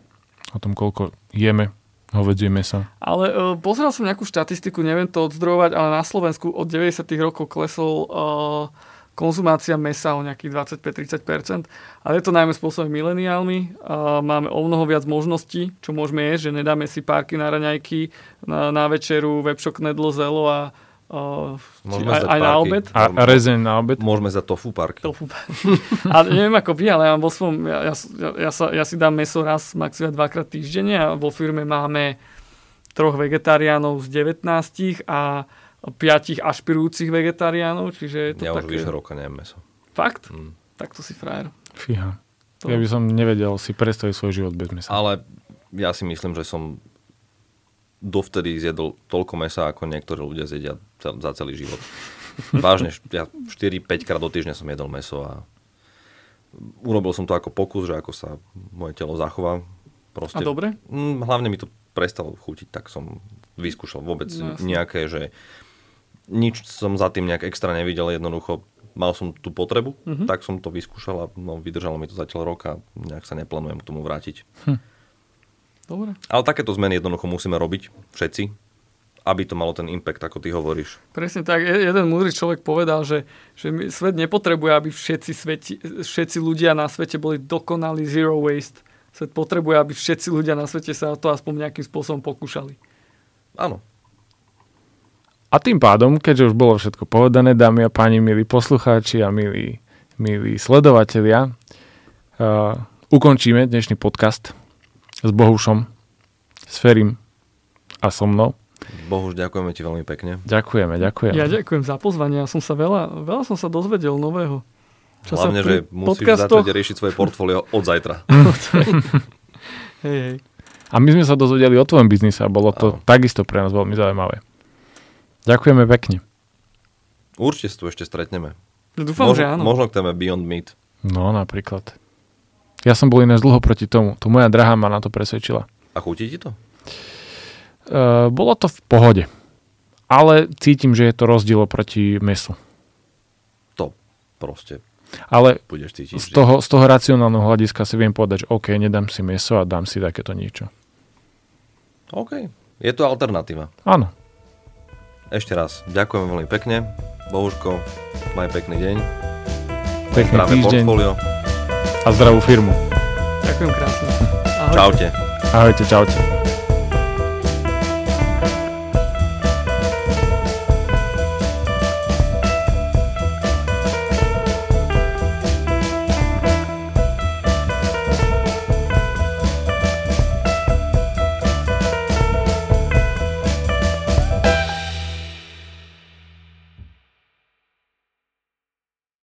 O tom, koľko jeme hovedzie mesa. Ale uh, pozeral som nejakú štatistiku, neviem to odzdrojovať, ale na Slovensku od 90. rokov klesol uh, konzumácia mesa o nejakých 25-30%, ale je to najmä spôsobené mileniálmi. Máme o mnoho viac možností, čo môžeme jesť, že nedáme si párky na raňajky, na, na večeru, webshop, knedlo, zelo a Uh, Môžeme aj, aj na obed. A, a rezeň na obed. Môžeme za tofu parky. Tofu parky. ale neviem ako vy, ale ja, vo svojom, ja, ja, ja, sa, ja si dám meso raz, maximálne dvakrát týždenne a vo firme máme troch vegetariánov z 19 a piatich ašpirujúcich vegetariánov, čiže je to ja také... už vyše roka neviem meso. Fakt? Mm. Tak to si frajer. Fíha. To... Ja by som nevedel si predstaviť svoj život bez mesa. Ale ja si myslím, že som dovtedy zjedol toľko mesa, ako niektorí ľudia zjedia za celý život. Vážne, ja 4-5 krát do týždňa som jedol meso a urobil som to ako pokus, že ako sa moje telo zachová. Proste, a dobre? Hlavne mi to prestalo chutiť, tak som vyskúšal vôbec no, nejaké, že nič som za tým nejak extra nevidel, jednoducho mal som tú potrebu, mm-hmm. tak som to vyskúšal a no, vydržalo mi to zatiaľ rok a nejak sa neplánujem k tomu vrátiť. Hm. Dobre. Ale takéto zmeny jednoducho musíme robiť všetci, aby to malo ten impact, ako ty hovoríš. Presne tak. Jeden múdry človek povedal, že, že svet nepotrebuje, aby všetci, sveti, všetci ľudia na svete boli dokonali zero waste. Svet potrebuje, aby všetci ľudia na svete sa o to aspoň nejakým spôsobom pokúšali. Áno, a tým pádom, keďže už bolo všetko povedané, dámy a páni, milí poslucháči a milí, milí sledovatelia, uh, ukončíme dnešný podcast s Bohušom, s Ferim a so mnou. Bohuž, ďakujeme ti veľmi pekne. Ďakujeme, ďakujeme. Ja ďakujem za pozvanie, ja som sa veľa, veľa som sa dozvedel nového. Čo Hlavne, že musíš podcastoch... začať riešiť svoje portfólio od zajtra. hej, hej. A my sme sa dozvedeli o tvojom biznise a bolo to Aho. takisto pre nás veľmi zaujímavé. Ďakujeme pekne. Určite sa tu ešte stretneme. No, dúfam, možno, že áno. Možno k téme Beyond Meat. No, napríklad. Ja som bol ináč dlho proti tomu. To moja drahá ma na to presvedčila. A chutí ti to? Uh, bolo to v pohode. Ale cítim, že je to rozdiel proti mesu. To proste ale budeš cítiť. Z toho, z toho racionálneho hľadiska si viem povedať, že OK, nedám si meso a dám si takéto niečo. OK. Je to alternatíva. Áno. Ešte raz ďakujem veľmi pekne. Bohuško, maj pekný deň. Pekný Zdravé týždeň. portfólio. A zdravú firmu. Ďakujem krásne. Ahojte. Čaute. Ahojte, čaute.